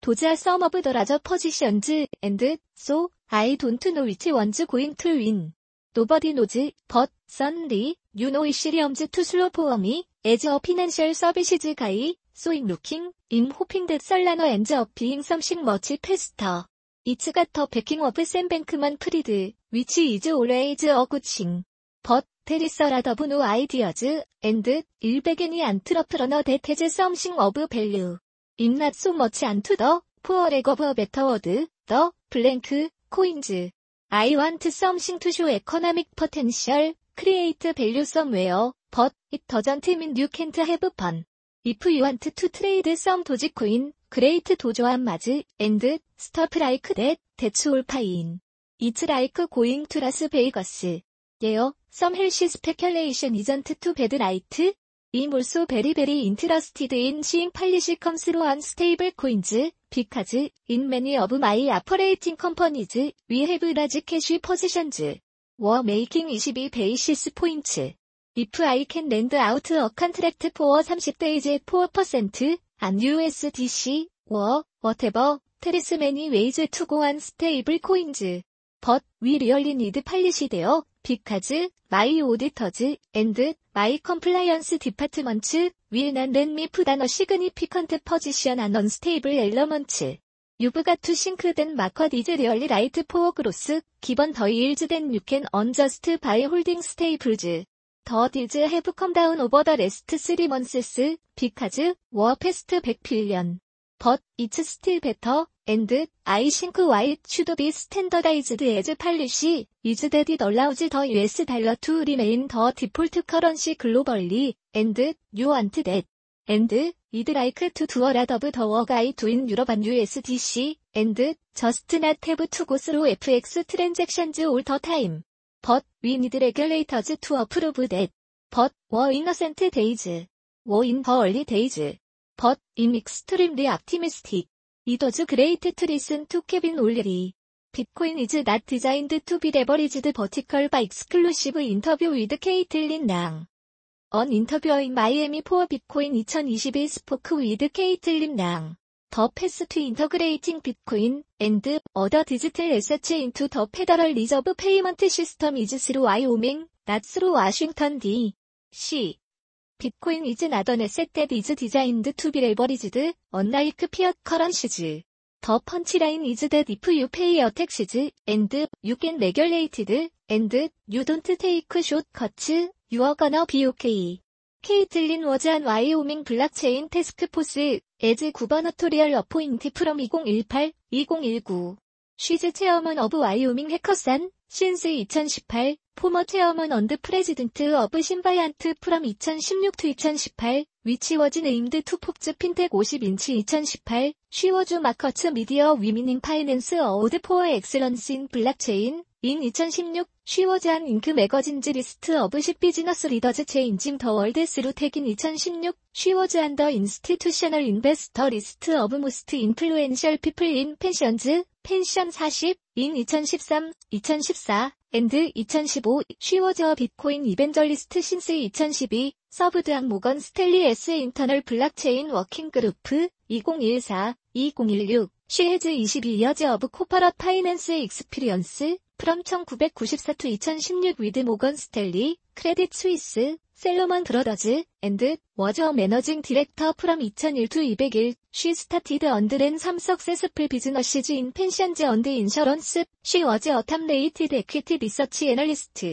도자 some of the larger positions and so I don't know which one's going to win. Nobody knows, but suddenly, you know it's seriums to slow for me, as a financial services guy, so I'm looking, I'm hoping that Solana ends up being something much faster. It's got a backing up Sam Bankman Fried, which is always a good thing. But, there is a lot of new ideas, and, 일백엔이 entrepreneur that has something of value. I'm not so much onto the, poor leg of a better word, the, blank, 코인즈. I want something to show economic potential, create value somewhere, but it doesn't mean you can't have fun. If you want to trade some dogecoin, great dojo한 마즈, and stuff like that, that's all fine. It's like going to Las Vegas. Yeah, some healthy speculation isn't too bad right? I'm also very very interested in seeing policy comes through unstable coins, because, in many of my operating companies, we have large cash positions. were making 22 basis points. If I can lend out a contract for 30 days at 4% and USDC, or whatever, there's many ways to go on stable coins. But we really need 팔리시 되어 비카즈, 마이 오디터즈, 앤드, 마이 컴플라이언스 디파트먼츠, 윌난 렌미 푸다너 시그니피컨트 퍼지션 안 언스테이블 엘러먼츠. 유브가 투 싱크된 마커 디즈 리얼리 라이트 포어 그로스, 기본 더 일즈된 유캔 언저스트 바이 홀딩 스테이블즈. 더 디즈 해브 컴다운 오버 더 레스트 3 먼세스, 비카즈, 워페스트 1 0 0필련 but it's still better, and I think why it should be standardized as policy is that it allows the US dollar to remain the default currency globally, and you want that. And I'd like to do a lot of the work I do in Europe and USDC, and just not have to go through FX transactions all the time. But we need regulators to approve that. But were innocent days. Were in the early days. But, in extremely optimistic. It was great to listen to Kevin O'Leary. Bitcoin is not designed to be leveraged vertical by exclusive interview with Caitlin Lang. An interview in Miami for Bitcoin 2021 spoke with Caitlin Lang. The path to integrating Bitcoin and other digital assets into the Federal Reserve payment system is through Wyoming, not through Washington D.C. 비트코인 이즈 나던 에셋 댓 이즈 디자인드 투비 레버리지드 언라이크 피어 커런시즈 더 펀치라인 이즈 데 이프 유 페이 어 택시즈 앤드 유겐 레귤레이티드 앤드 유 돈트 테이크 숏 커츠 유어 거너 비 오케이 케이틀린 워즈한 와이오밍 블락체인 테스크포스 에즈 구버너토리얼 어포인티 프롬 2018 2019 쉬즈 체험먼 어브 와이오밍 해커산 신스 2018 포머 체어먼 언드 프레지든트 어브 신바이안트 프럼 2016 2018 위치워진 에임드 투 폭즈 핀텍 50인치 2018 쉬워즈 마커츠 미디어 위미닝 파이낸스 어워드 포어 엑셀런스 인 블락체인 인2016 쉬워즈 한 잉크 매거진즈 리스트 어브 10 비즈너스 리더즈 체인징 더 월드 스루 택인 2016 쉬워즈 한더 인스티투셔널 인베스터 리스트 어브 모스트 인플루엔셜 피플 인 펜션즈 펜션 40 인2013 2014 엔드 2015 쉬워저 비트코인 이벤절리스트 신스 2012 서브드학 모건 스텔리 S 인터널 블락체인 워킹그룹프 2014 2016쉐헤즈22여어즈 어브 코퍼럿 파이낸스 익스피리언스 프롬 1994투2016 위드 모건 스텔리 크레딧 스위스 셀러먼 브러더즈 앤드 워저 매너징 디렉터 프롬 2001 to 201 She started under an some successful businesses in pensions and insurance. She was a top rated equity research analyst.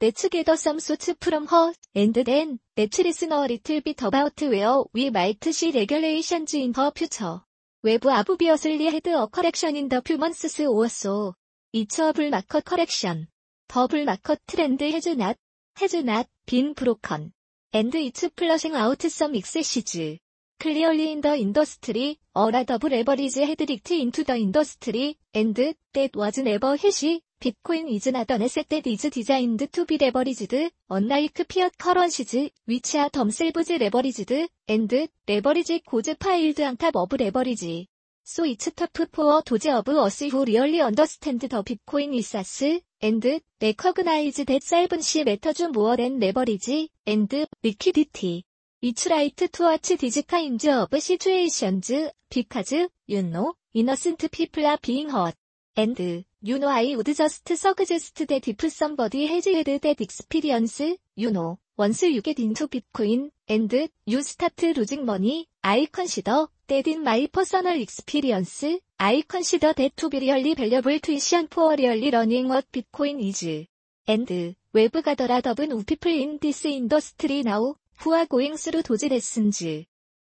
Let's get some suits from her and then let's listen a little bit about where we might see regulations in her future. 외부 obviously had a correction in the few months or so. It's a bull market correction. 더블 마커 트렌드 해즈 낫 has not been broken. And it's flashing out some excesses. Clearly in the industry, a lot of leverage had leaked into the industry, and that was never his. Bitcoin is not an asset that is designed to be leveraged, unlike fiat currencies, which are themselves leveraged, and leverage goes piled on top of leverage. So it's tough for those of us who really understand the Bitcoin resource, and recognize that 7C matter to more than leverage and liquidity. It's right to watch these kinds of situations because, you know, innocent people are being hurt. And, you know I would just suggest that if somebody has had that experience, you know, once you get into Bitcoin, and you start losing money, I consider that in my personal experience, I consider that to be really valuable to Asian for really learning what Bitcoin is. And, web gathered up new people in this industry now, who are going through those lessons.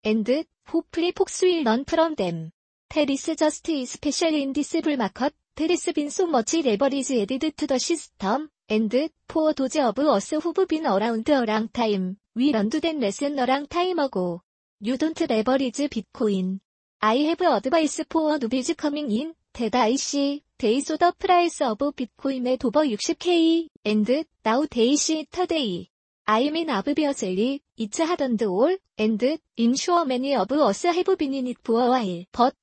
And, hopefully folks will learn from them. That is just special in this bull market, there has been so much leverage added to the system, and, for those of us who've been around a long time, we learned that lesson a long time ago. You don't leverage Bitcoin. I have advice for newbies coming in. That I see they saw the price of Bitcoin at over 60k and now they see today. I am in obviously it's hadn't all and I'm sure many of us have been in it for a while. But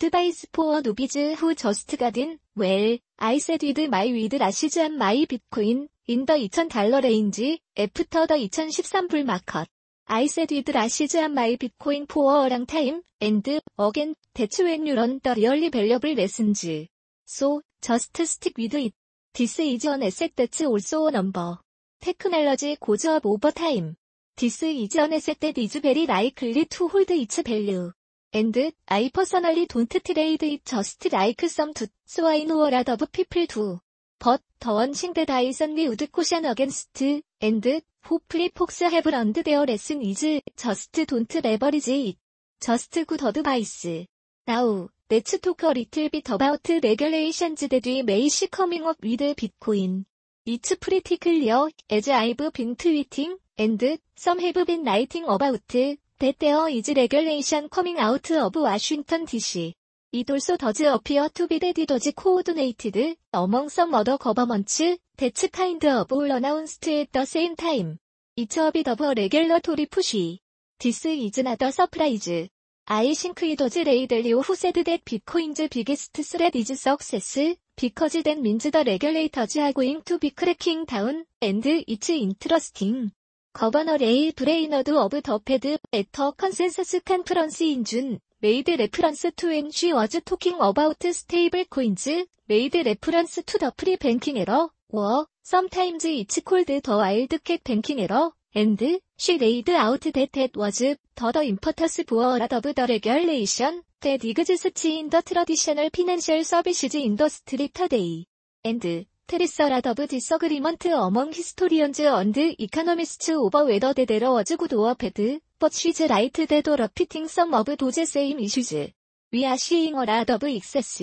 the advice for newbies who just got in, well, I said with my with rashes and my Bitcoin in the 2000달러 레인지 after the 2013불 market. I said it rashes on my bitcoin for a long time, and again, that's when you learn the really valuable lessons. So, just stick with it. This is an asset that's also a number. Technology goes up over time. This is an asset that is very likely to hold its value. And I personally don't trade it just like some do, so I know a lot of people do. but 더원 싱드 다이선 위 우드 코션 어겐스트 앤드 호프리 폭스 해브 런드 데어 레슨 이즈 저스트 돈트 레버리지 잇 저스트 구 더드 바이스 나우 레츠 토커 리틀 빗 어바우트 레귤레이션즈 데뒤 메이시 커밍 업 위드 비트코인 It's pretty clear, as I've been tweeting, and some have been writing about, that there is regulation coming out of Washington DC. It also does appear to be that it was coordinated among some other governments that kind of all announced at the same time. It's a bit of a regulatory push. This is not a surprise. I think it was Radelio who said that Bitcoin's biggest threat is success, because that means the regulators are going to be cracking down, and it's interesting. Governor A. Brainerd of the Fed at a consensus conference in June made reference to and she was talking about stable coins, made reference to the free banking error, or sometimes it's called the wildcat banking error, and she laid out that it was the the importance for a lot of the regulation that exists in the traditional financial services industry today. And There's a lot of disagreement among historians and economists over whether there was good or bad but she's right that repeating some of those same issues. We are seeing a lot of excess.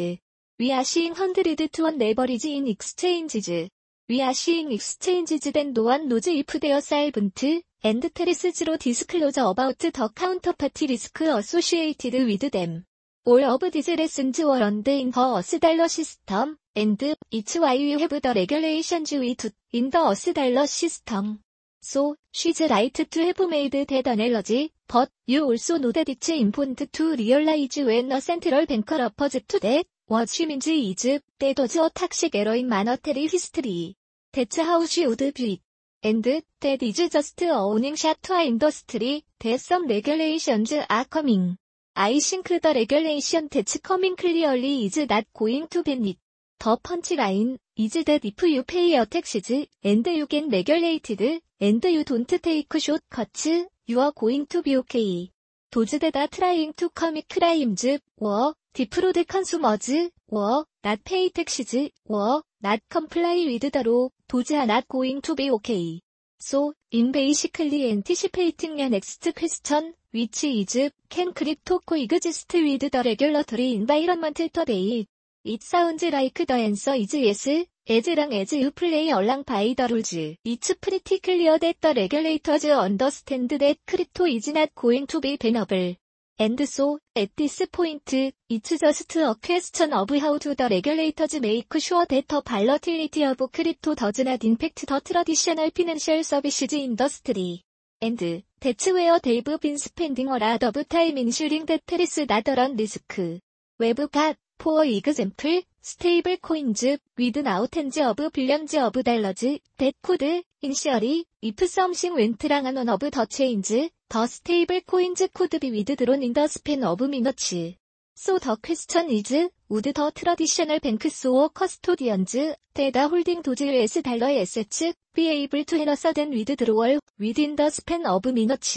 We are seeing hundred to one average in exchanges. We are seeing exchanges that no one knows if they are silent, and tells zero disclosure about the counterparty risk associated with them. All of these lessons were learned in the US dollar system, and it's why we have the regulations we do in the US dollar system. So, she's right to have made that analogy, but you also know that it's important to realize when a central banker refers to that, what she means is, that was a toxic error in monetary history. That's how she would view it. And that is just a warning shot to industry, that some regulations are coming. I think the regulation that's coming clearly is not going to ban it. The punchline is that if you pay your taxes, and you get regulated, And you don't take shortcuts, you are going to be okay. 도즈데다 trying to commit crimes, or defraud consumers, or not pay taxes, or not comply with the law, 도즈 are not going to be okay. So, in basically anticipating your next question, which is, can crypto coexist with the regulatory environment today? It sounds like the answer is yes, 에즈랑 에즈 유 플레이 얼랑 바이 더 룰즈 이츠 프리티 클리어 댓더 레귤레이터즈 언더스탠드 댓 크립토 이즈낫 고잉 투비 베너블 앤드 소에티스 포인트 이츠 저스트 어 퀘스천 어브 하우 투더 레귤레이터즈 메이크 슈어 데터 발러틸리티 어브 크립토 더즈낫 임팩트 더 트러디셔널 피낸셜 서비스즈 인더스트리 앤드 대츠 웨어 데이브 빈 스펜딩 어라 더브 타임 인슐링 데 테리스 나더런 리스크 웨브 갓 포어 이그샘플 스테이블 코인즈, 위드 나우텐즈 어브 빌런즈 어브 달러즈, 댓 코드, 인시어리, 이프 썸싱 웬트랑 안원 어브 더 체인즈, 더 스테이블 코인즈 코드 비 위드 드론 인더 스펜 어브 미너츠. So the question is, would the traditional banks or custodians that are holding those US dollar assets be able to handle sudden withdrawal within the span of minutes?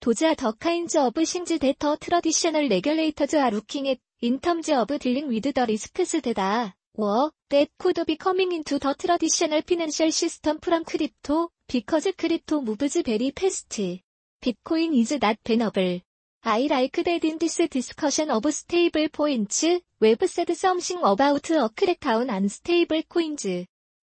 Those are the kinds of things that the traditional regulators are looking at In terms of dealing with the risks that are, or, that could be coming into the traditional financial system from crypto, because crypto moves very fast. Bitcoin is not bannable. I like that in this discussion of stable points, Web said something about a crackdown on stable coins.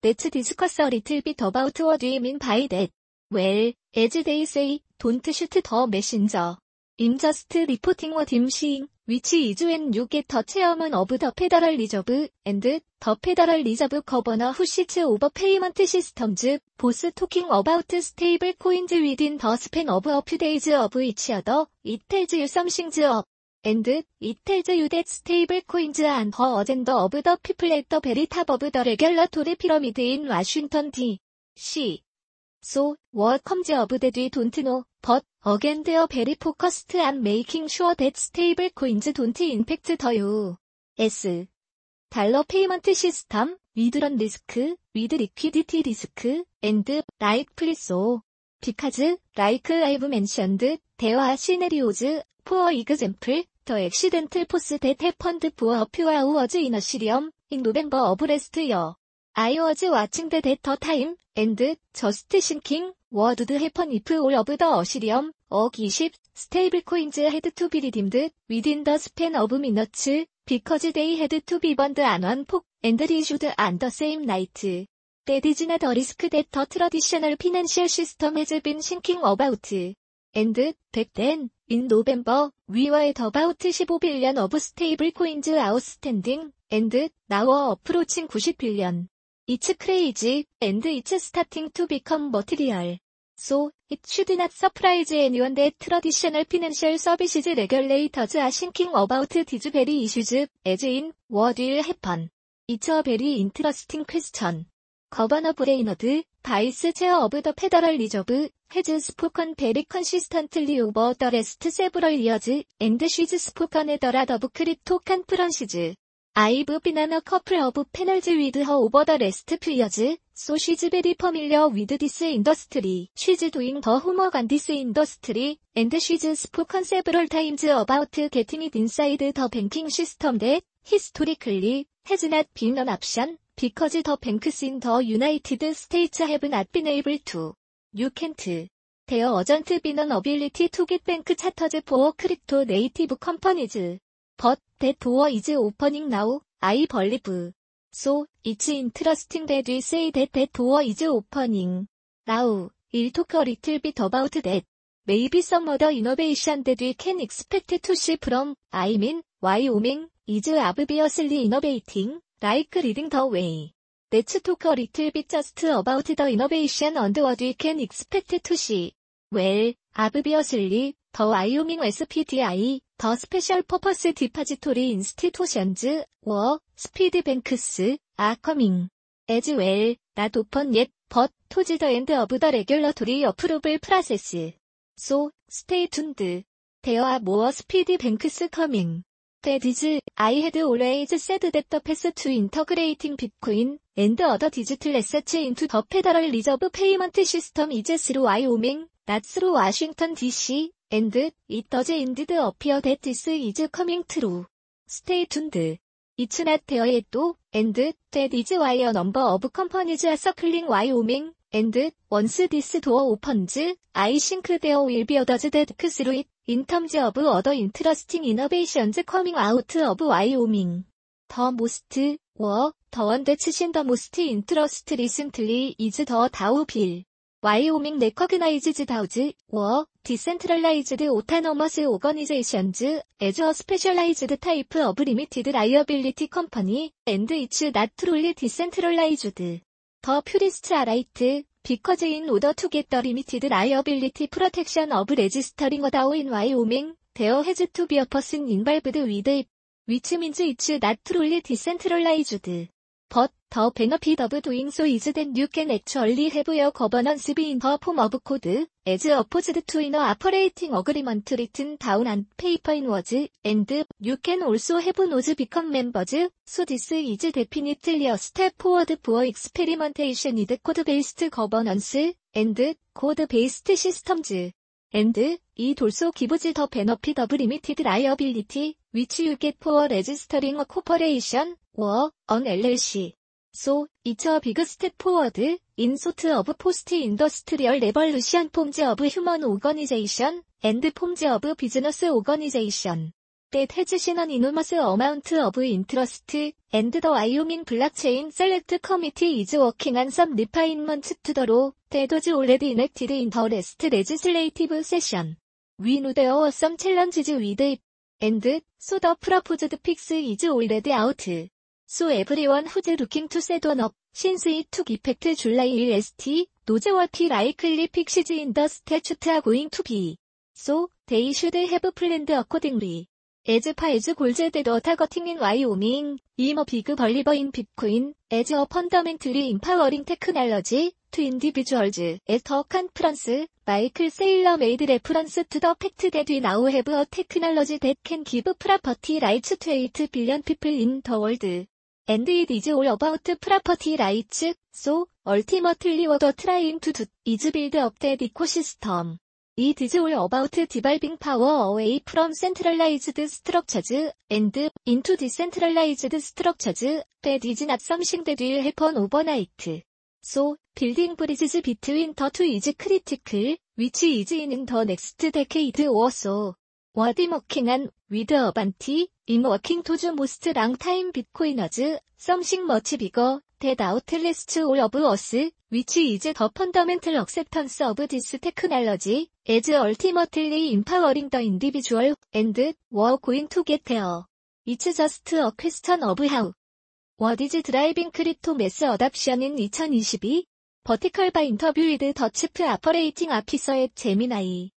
Let's discuss a little bit about what we mean by that. Well, as they say, don't shoot the messenger. 임저스트 리포팅 워 딤시잉 위치 이즈 앤 유겟 더 체험은 오브 더 페더럴 리저브 앤드 더 페더럴 리저브 거버너 후시츠 오버 페이먼트 시스템즈 보스 토킹 어바우트 스테이블 코인즈 위딘 더 스팬 오브 어퓨 데이즈 오브 이치 어더 이텔즈 유 썸싱즈 업 앤드 이텔즈 유댓 스테이블 코인즈 안더 어젠더 오브 더 피플 앳더 베리탑 오브 더 레귤러 토리 피러미드인 와싱턴 디 C. So, what comes of that we don't know, but, again they are very focused on making sure that stable coins don't impact the U.S. 달러 페이먼트 시스템, 위드런 리스크, 위드 리퀴디티 리스크, 앤드 라이프리 소. Because, like I've mentioned, there are scenarios, for example, the accidental force that happened for a few hours in a serum, in November of last year. I was watching that at the time, and just thinking, what would happen if all of the Ethereum, or Gship, stablecoins had to be redeemed within the span of minutes, because they had to be burned on one fork, and issued on the same night. That is not a risk that the traditional financial system has been thinking about. And, back then, in November, we were at about 15 billion of stablecoins outstanding, and now approaching 90 billion. It's crazy, and it's starting to become material. So, it should not surprise anyone that traditional financial services regulators are thinking about these very issues, as in, what will happen? It's a very interesting question. Governor Brainerd, Vice Chair of the Federal Reserve, has spoken very consistently over the last several years, and she's spoken at a lot of crypto conferences. I've been on a couple of panels with her over the last few years, so she's very familiar with this industry. She's doing the homework on this industry, and she's spoken several times about getting it inside the banking system that, historically, has not been an option, because the banks in the United States have not been able to. You can't. There hasn't been an ability to get bank charters for crypto native companies. But that door is opening now, I believe. So, it's interesting that we say that that door is opening. Now, we'll talk a little bit about that. Maybe some other innovation that we can expect to see from, I mean, Wyoming, is obviously innovating, like leading the way. Let's talk a little bit just about the innovation and what we can expect to see. Well, obviously, the Wyoming SPDI, 더 스페셜 퍼퍼스 디파지토리 인스티토션즈 워 스피드뱅크스 아 커밍 as well not open yet but to the end of the regulatory approval process. So stay tuned. There are more speedbanks coming. That is, I had always said that the path to integrating Bitcoin and other digital assets into the Federal Reserve Payment System is through Wyoming, not through Washington DC. And it does indeed appear that this is coming true. Stay tuned. It's not there yet, and that is why a number of companies are circling Wyoming, and once this door opens, I think there will be others that through it, in terms of other interesting innovations coming out of Wyoming. The most, were, the one that's in the most interest recently is the Dow Bill. Wyoming recognizes Dow's, were, Decentralized Autonomous Organizations as a Specialized Type of Limited Liability Company and it's not truly decentralized. The purists are right, because in order to get the limited liability protection of registering a DAO in Wyoming, there has to be a person involved with it, which means it's not truly decentralized. But the benefit of doing so is that you can actually have your governance be in the form of code, as opposed to in a operating agreement written down on paper in words, and you can also have nodes become members, so this is definitely a step forward for experimentation with code-based governance, and code-based systems. and it also gives the benefit of limited liability, which you get for registering a corporation or an LLC. So, it's a big step forward in sort of post-industrial revolution forms of human organization and forms of business organization. That has seen an enormous amount of interest, and the Wyoming blockchain select committee is working on some refinements to the law. That was already enacted in the last legislative session. We know there were some challenges with it. And so the proposed fix is already out. So everyone who's looking to set one up, since it took effect July 1 ST, knows what likely fixes in the statute are going to be. So they should have planned accordingly. 에즈 파에즈 골제드 더 타거팅인 와이오밍, 이머 비그 벌리버인 빅코인 에즈 어 펀더멘트리 인파워링 테크날러지, 투 인디비주얼즈, 에터 칸프랑스 마이클 세일러 메이드 레프런스 투더 팩트 데드 나우 헤브 어 테크놀로지 데캔 기브 프라퍼티 라이츠 투 에이트 빌리언 피플 인더 월드. And it is all about property rights, so ultimately what trying to do is build up the ecosystem. 이 디즈 올 어바우트 디바이빙 파워 어웨이 프롬 센트럴라이즈드 스트럭처즈 앤드 인투 디센트럴라이즈드 스트럭처즈 that is not something that will happen overnight. So, building bridges between the two is critical, which is in the next decade or so. What I'm working on, with Avanti, in working to the most long time Bitcoiners, something much bigger, that outlasts all of us, which is the fundamental acceptance of this technology, as ultimately empowering the individual, and we're going to get there. It's just a question of how. What is driving crypto mass adoption in 2022? Vertical by interview with the chief operating officer at Gemini.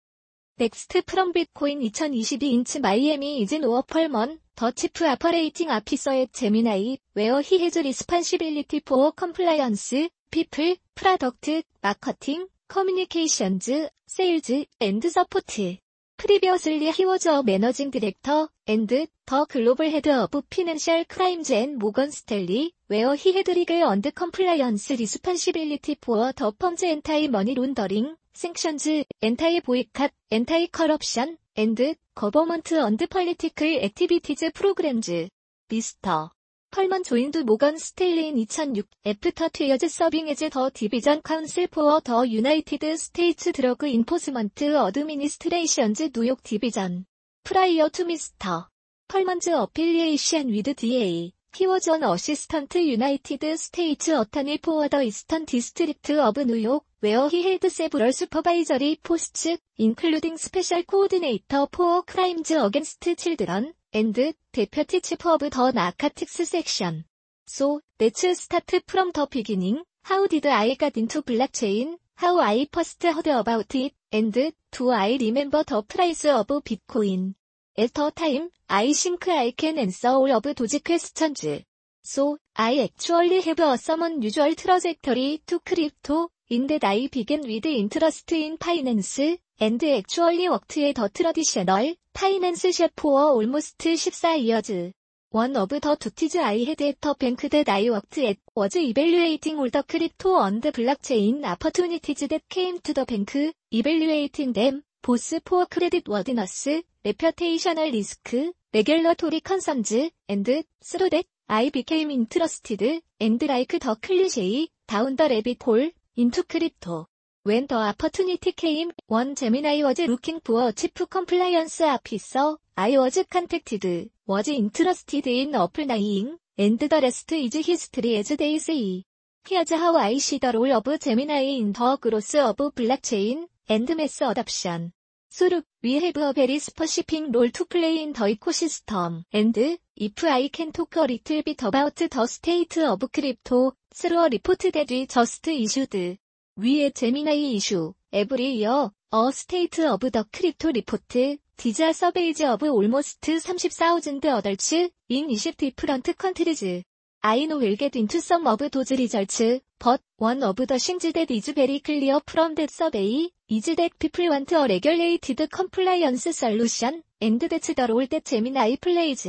Next from Bitcoin 2022 인치 마이애미 이젠 오어펄먼 더 치프 아퍼레이팅 아피서의 제미나이 웨어 히헤즈 리스판시빌리티 포어 컴플라이언스 피플, 프라덕트, 마커팅, 커뮤니케이션즈, 세일즈, 앤드 서포트. 프리비어슬리 히워즈 어 매너징 디렉터 앤드 더 글로벌 헤드 오브 피낸셜 크라임즈 앤 모건 스텔리 웨어 히 헤드 리글 언드 컴플라이언스 리스판시빌리티 포어 더 펌즈 엔타이 머니 론더링 생션즈 엔타이 보이캇 엔타이 커럽션 앤드 거버먼트 언드 폴리티클 액티비티즈 프로그램즈 미스터 펄먼 조인드 모건 스테일린 2006 애프터 투어즈 서빙 에즈 더 디비전 카운슬 포어 더 유나이티드 스테이츠 드러그 인포스먼트 어드미니스트레이션즈 뉴욕 디비전 프라이어 투 미스터 펄먼즈 어필리에이션 위드 DA He was an assistant United States attorney for the Eastern District of New York, where he had several supervisory posts, including special coordinator for crimes against children, and 대표티 치프 오브 더 나카틱스 섹션. So, let's start from the beginning. How did I get into blockchain? How I first heard about it? And do I remember the price of Bitcoin? At the time, I think I can answer all of those questions. So, I actually have a somewhat usual trajectory to crypto, in that I began with interest in finance, and actually worked의 더 트러디셔널 파이낸스 셰포어 올모스트 14이어즈. 원 오브 더 두티즈 아이 헤드 에터 뱅크 댓 아이 워크트 앳 워즈 이벨류에이팅 올더 크립토 언드 블락체인 아퍼투니티즈 댓 케임 투더 뱅크 이벨류에이팅 댐 보스 포어 크레딧 워디너스 레퍼테이셔널 리스크 레귤러토리 컨섬즈 앤드 스로 댓 아이 비케임 인트러스티드 앤드 라이크 더 클리셰이 다운 더 레빗 홀 인투 크립토 When the opportunity came, one Gemini was looking for chief compliance officer, I was contacted, was interested in applying, and the rest is history as they say. Here's how I see the role of Gemini in the growth of blockchain, and mass adoption. So, we have a very specific role to play in the ecosystem, and if I can talk a little bit about the state of crypto, through a report that we just issued. 위에 제미나이 이슈, 에브리 이어, 어 스테이트 오브 더 크립토 리포트, 디자 서베이지 오브 올모스트 30,000 어덜츠, 인20 디프런트 컨트리즈. I know will get into some of those results, but one of the things that is very clear from that survey is that people want a regulated compliance solution, and that's the role that Gemini plays.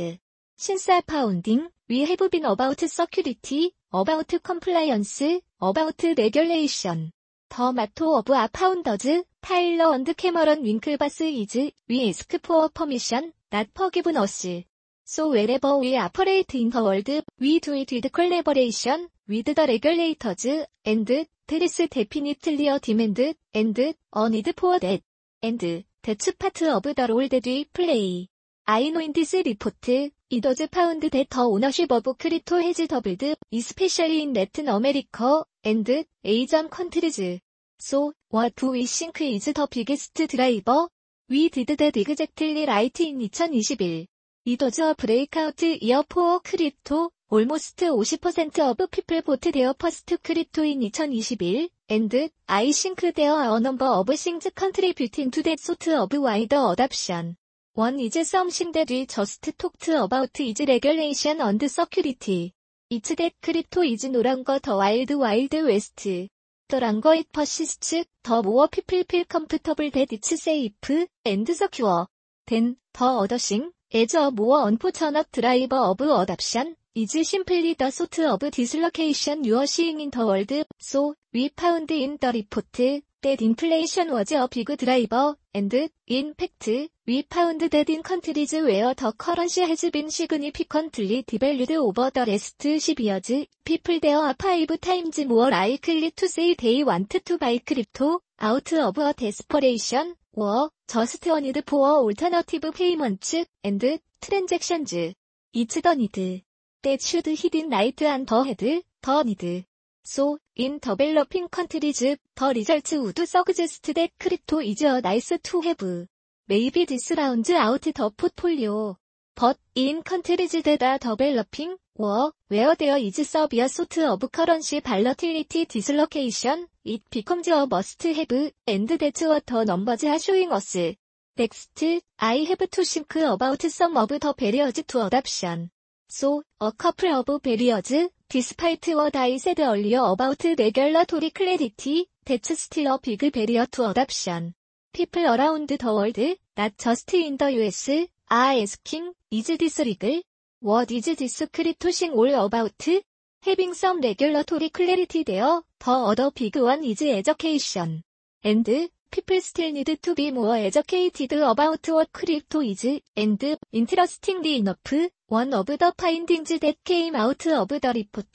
Since our founding, we have been about security, about compliance, about regulation. 더 마토 오브 아파운더즈, 타일러 언드 캐머런 윙클바스 이즈, 위 에스크 포어 퍼미션, 낫 퍼기븐 어스. So wherever we operate in the world, we do it with collaboration, with the regulators, and there is definitely a demand, and a need for that. And that's part of the role that we play. I know in this report, 이더즈 파운드 데더 오너십 어브 크리토 헤즈 더 빌드 이스페셜리 인 레튼 아메리커 앤드 에이전 컨트리즈 소 what do we think is the biggest driver? We did that exactly right in 2021. It was a breakout year for crypto, almost 50% of people bought their first crypto in 2021, and I think there are a number of things contributing to that sort of wider adoption. One is something that we just talked about is regulation and security. It's that crypto is 노란거 the wild wild west. The longer it persists, the more people feel comfortable that it's safe and secure. Then, the other thing, as a more unfortunate driver of adoption, is simply the sort of dislocation you are seeing in the world. So, we found in the report that inflation was a big driver, and, in fact, We found that in countries where the currency has been significantly devalued over the last 10 years, people there are five times more likely to say they want to buy crypto, out of a desperation, or just a need for alternative payments, and transactions. It's the need. That should hidden light and the head, the need. So, in developing countries, the results would suggest that crypto is a nice to have. Maybe this round out the portfolio. But in countries that are developing, or where there is severe sort of currency volatility dislocation, it becomes a must-have, and that's what the numbers are showing us. Next, I have to think about some of the barriers to adoption. So, a couple of barriers, despite what I said earlier about regulatory clarity, that's still a big barrier to adoption. People around the world, Not just in the US, are asking, is this legal? What is this cryptoshing all about? Having some regulatory clarity there, the other big one is education. And, people still need to be more educated about what crypto is, and, interestingly enough, one of the findings that came out of the report,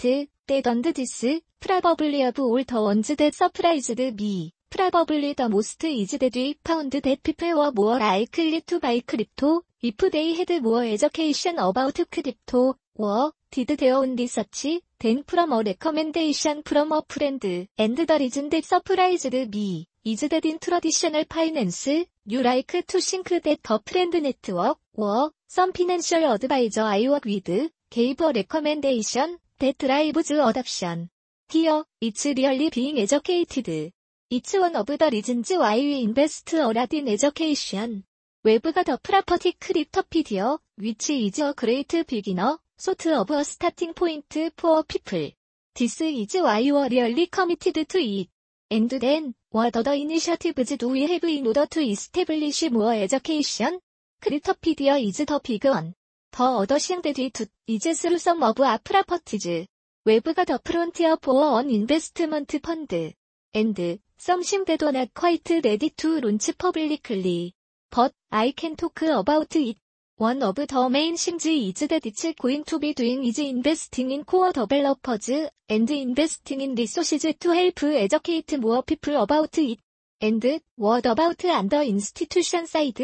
that and this, probably of all the ones that surprised me. probably the most is that found that people were more likely to buy crypto if they had more education about crypto or did their own research than from a recommendation from a friend. And the reason that surprised me is that in traditional finance, you like to think that the friend network or some financial advisor I work with gave a recommendation that drives adoption. Here, it's really being educated. It's one of the reasons why we invest a lot in education. 외부가 더 프라퍼티 크립터피디어, which is a great beginner, sort of a starting point for people. This is why you are really committed to it. And then, what other initiatives do we have in order to establish more education? 크립터피디어 is the big one. 더 얻어 시행되드 it is through some of our properties. 외부가 더 프론티어 보어 원 인베스트먼트 펀드. and something that are not quite ready to launch publicly. But I can talk about it. One of the main things is that it's going to be doing is investing in core developers and investing in resources to help educate more people about it. And what about on the institution side?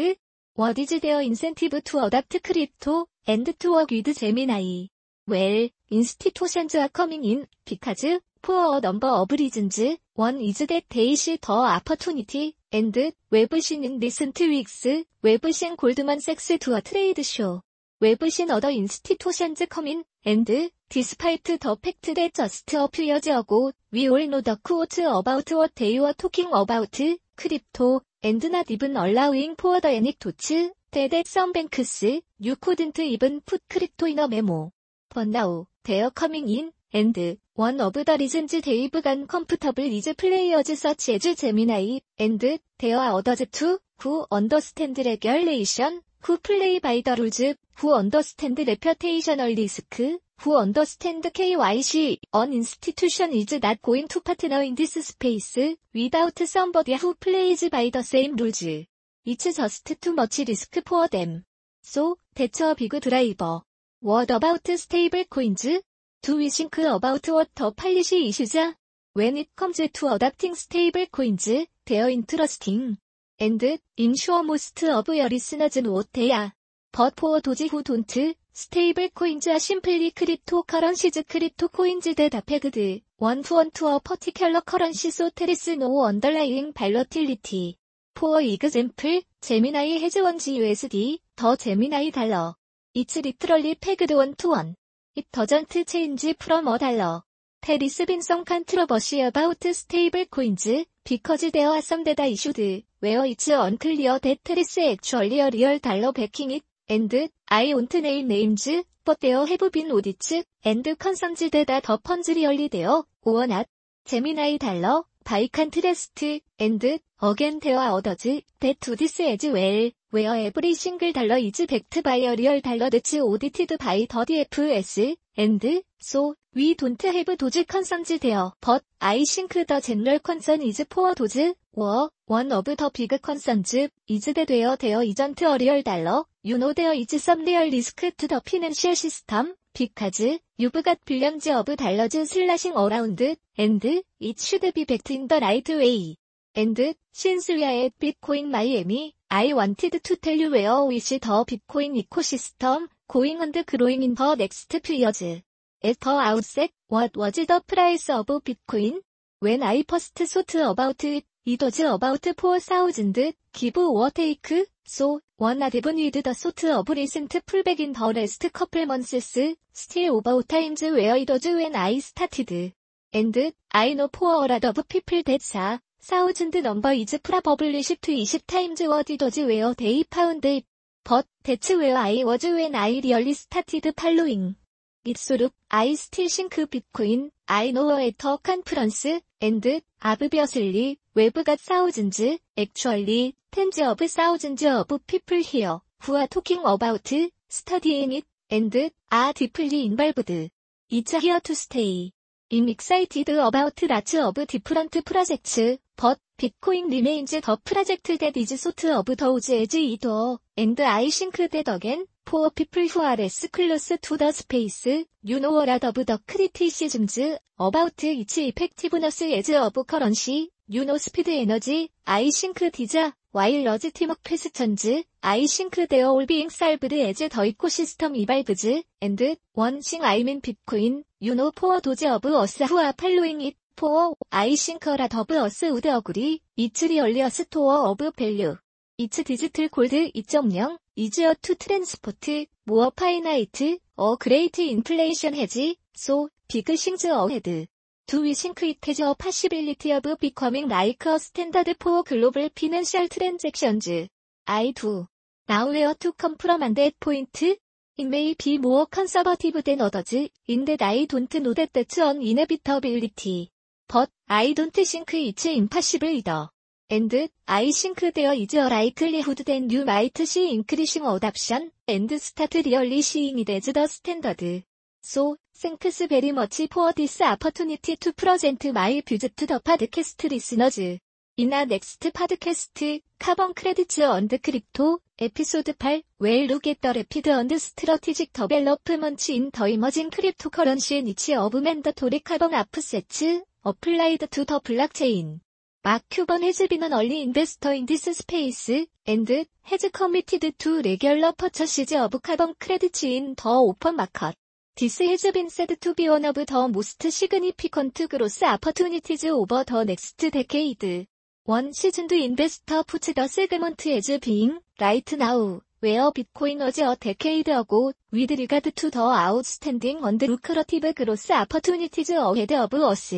What is their incentive to adopt crypto and to work with Gemini? Well, institutions are coming in because for a number of reasons, one is that there is the opportunity, and 웹신 in recent weeks, 웹신 골드만 섹스 to a trade show. 웹신 other institutions come in, and despite the fact that just a few years ago, we all know the quote about what they were talking about, crypto, and not even allowing for the anecdotes, that some banks, you couldn't even put crypto in a memo. But now, they are coming in, and one of the reasons Dave 간 comfortable is players such as Gemini and there are others too who understand regulation, who play by the rules, who understand reputational risk, who understand KYC, an institution is not going to partner in this space without somebody who plays by the same rules. It's just too much risk for them. So, that's a big driver. What about stable coins? Do we think about what the policy issues are? When it comes to adopting stable coins, they're interesting. And, I'm sure most of your listeners know what they are. But for those who don't, stable coins are simply cryptocurrencies crypto coins that are pegged, one to one to a particular currency so there is no underlying volatility. For example, Gemini has 1 USD, 더 Gemini 달러. It's literally pegged one to one. It doesn't change from a dollar. There is been some controversy about stable coins, because there are some data issued, where it's unclear that there is actually a real dollar backing it, and I won't name names, but there have been audits, and concerns that the funds really there, or not. Gemini dollar, by contrast, and again there are others that do this as well. where every single dollar is backed by a real dollar that's audited by the DFS, and so we don't have those concerns there. But I think the general concern is for those were one of the big concerns is that where there isn't a real dollar, you know there is some real risk to the financial system. Because you've got billions of dollars slashing around, and it should be backed in the right way. and 신슬야의 비트코인 마이애미 I wanted to tell you where we see the Bitcoin ecosystem going and growing in the next few years. At the outset, what was the price of Bitcoin? When I first thought about it, it was about 4,000, give or take, so one even with the sort of recent pullback in the last couple months, still about times where it was when I started. And I know for a lot of people that 사우즌드 넘버 이즈 프라 버블리시 투 이십 타임즈 워디더즈 웨어 데이 파운드 벗 대츠 웨어 아이 워즈 웬 아이 리얼리 스타티드 팔로잉 입소룩 아이 스틸 싱크 비코인 아이 노어 에터 컨프런스 앤드 아브비어슬리 웨브갓 사우즌즈 액츄얼리 텐즈 어브 사우즌즈 어브 피플 히어 후아 토킹 어바우트 스터디인 잇 앤드 아 디플리 인발브드 이차 히어 투 스테이 임 익사이티드 어바우트 라츠 어브 디프런트 프로젝츠 but Bitcoin remains the project that is sort of those as it were, and I think that again, for people who are less close to the space, you know a lot of the criticisms about its effectiveness as of currency, you know speed energy, I think these, while legitimate questions, I think they are all being solved as the ecosystem evolves, and one thing I mean Bitcoin, you know for those of us who are following it, 포어 아이싱커라 더브 어스 우드 어구리 이츠 리얼리어 스토어 어브 밸류 이츠 디지털 골드 2.0 이즈어 투 트랜스포트 모어 파이나이트 어 그레이트 인플레이션 헤지소 비그 싱즈 어헤드 두 위싱크 이테저 파시빌리티 어브 비커밍 라이크 어 스탠다드 포어 글로벌 피낸셜 트랜잭션즈 아이 o 나우웨어 투컴프 e t 데 come from and that point It may be more c o n s e r But I don't think it's impossible either. And I think there is a likelihood that you might see increasing adoption and start really seeing it as the standard. So, thanks very much for this opportunity to present my views to the podcast listeners. In our next podcast, Carbon Credits and Crypto, Episode 8, we'll look at the rapid and strategic development in the emerging cryptocurrency niche of mandatory carbon offsets applied to the blockchain. Mark Cuban has been an early investor in this space, and has committed to regular purchases of carbon credits in the open market. This has been said to be one of the most significant growth opportunities over the next decade. One seasoned investor puts the segment as being, right now, where Bitcoin was a decade ago, with regard to the outstanding and lucrative growth opportunities ahead of us.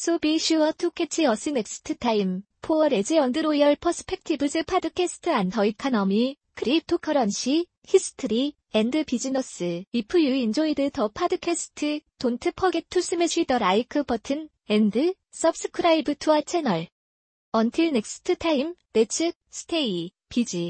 So be sure to catch us next time for as on the royal perspectives podcast and the economy, cryptocurrency, history, and business. If you enjoyed the podcast, don't forget to smash the like button and subscribe to our channel. Until next time, let's stay busy.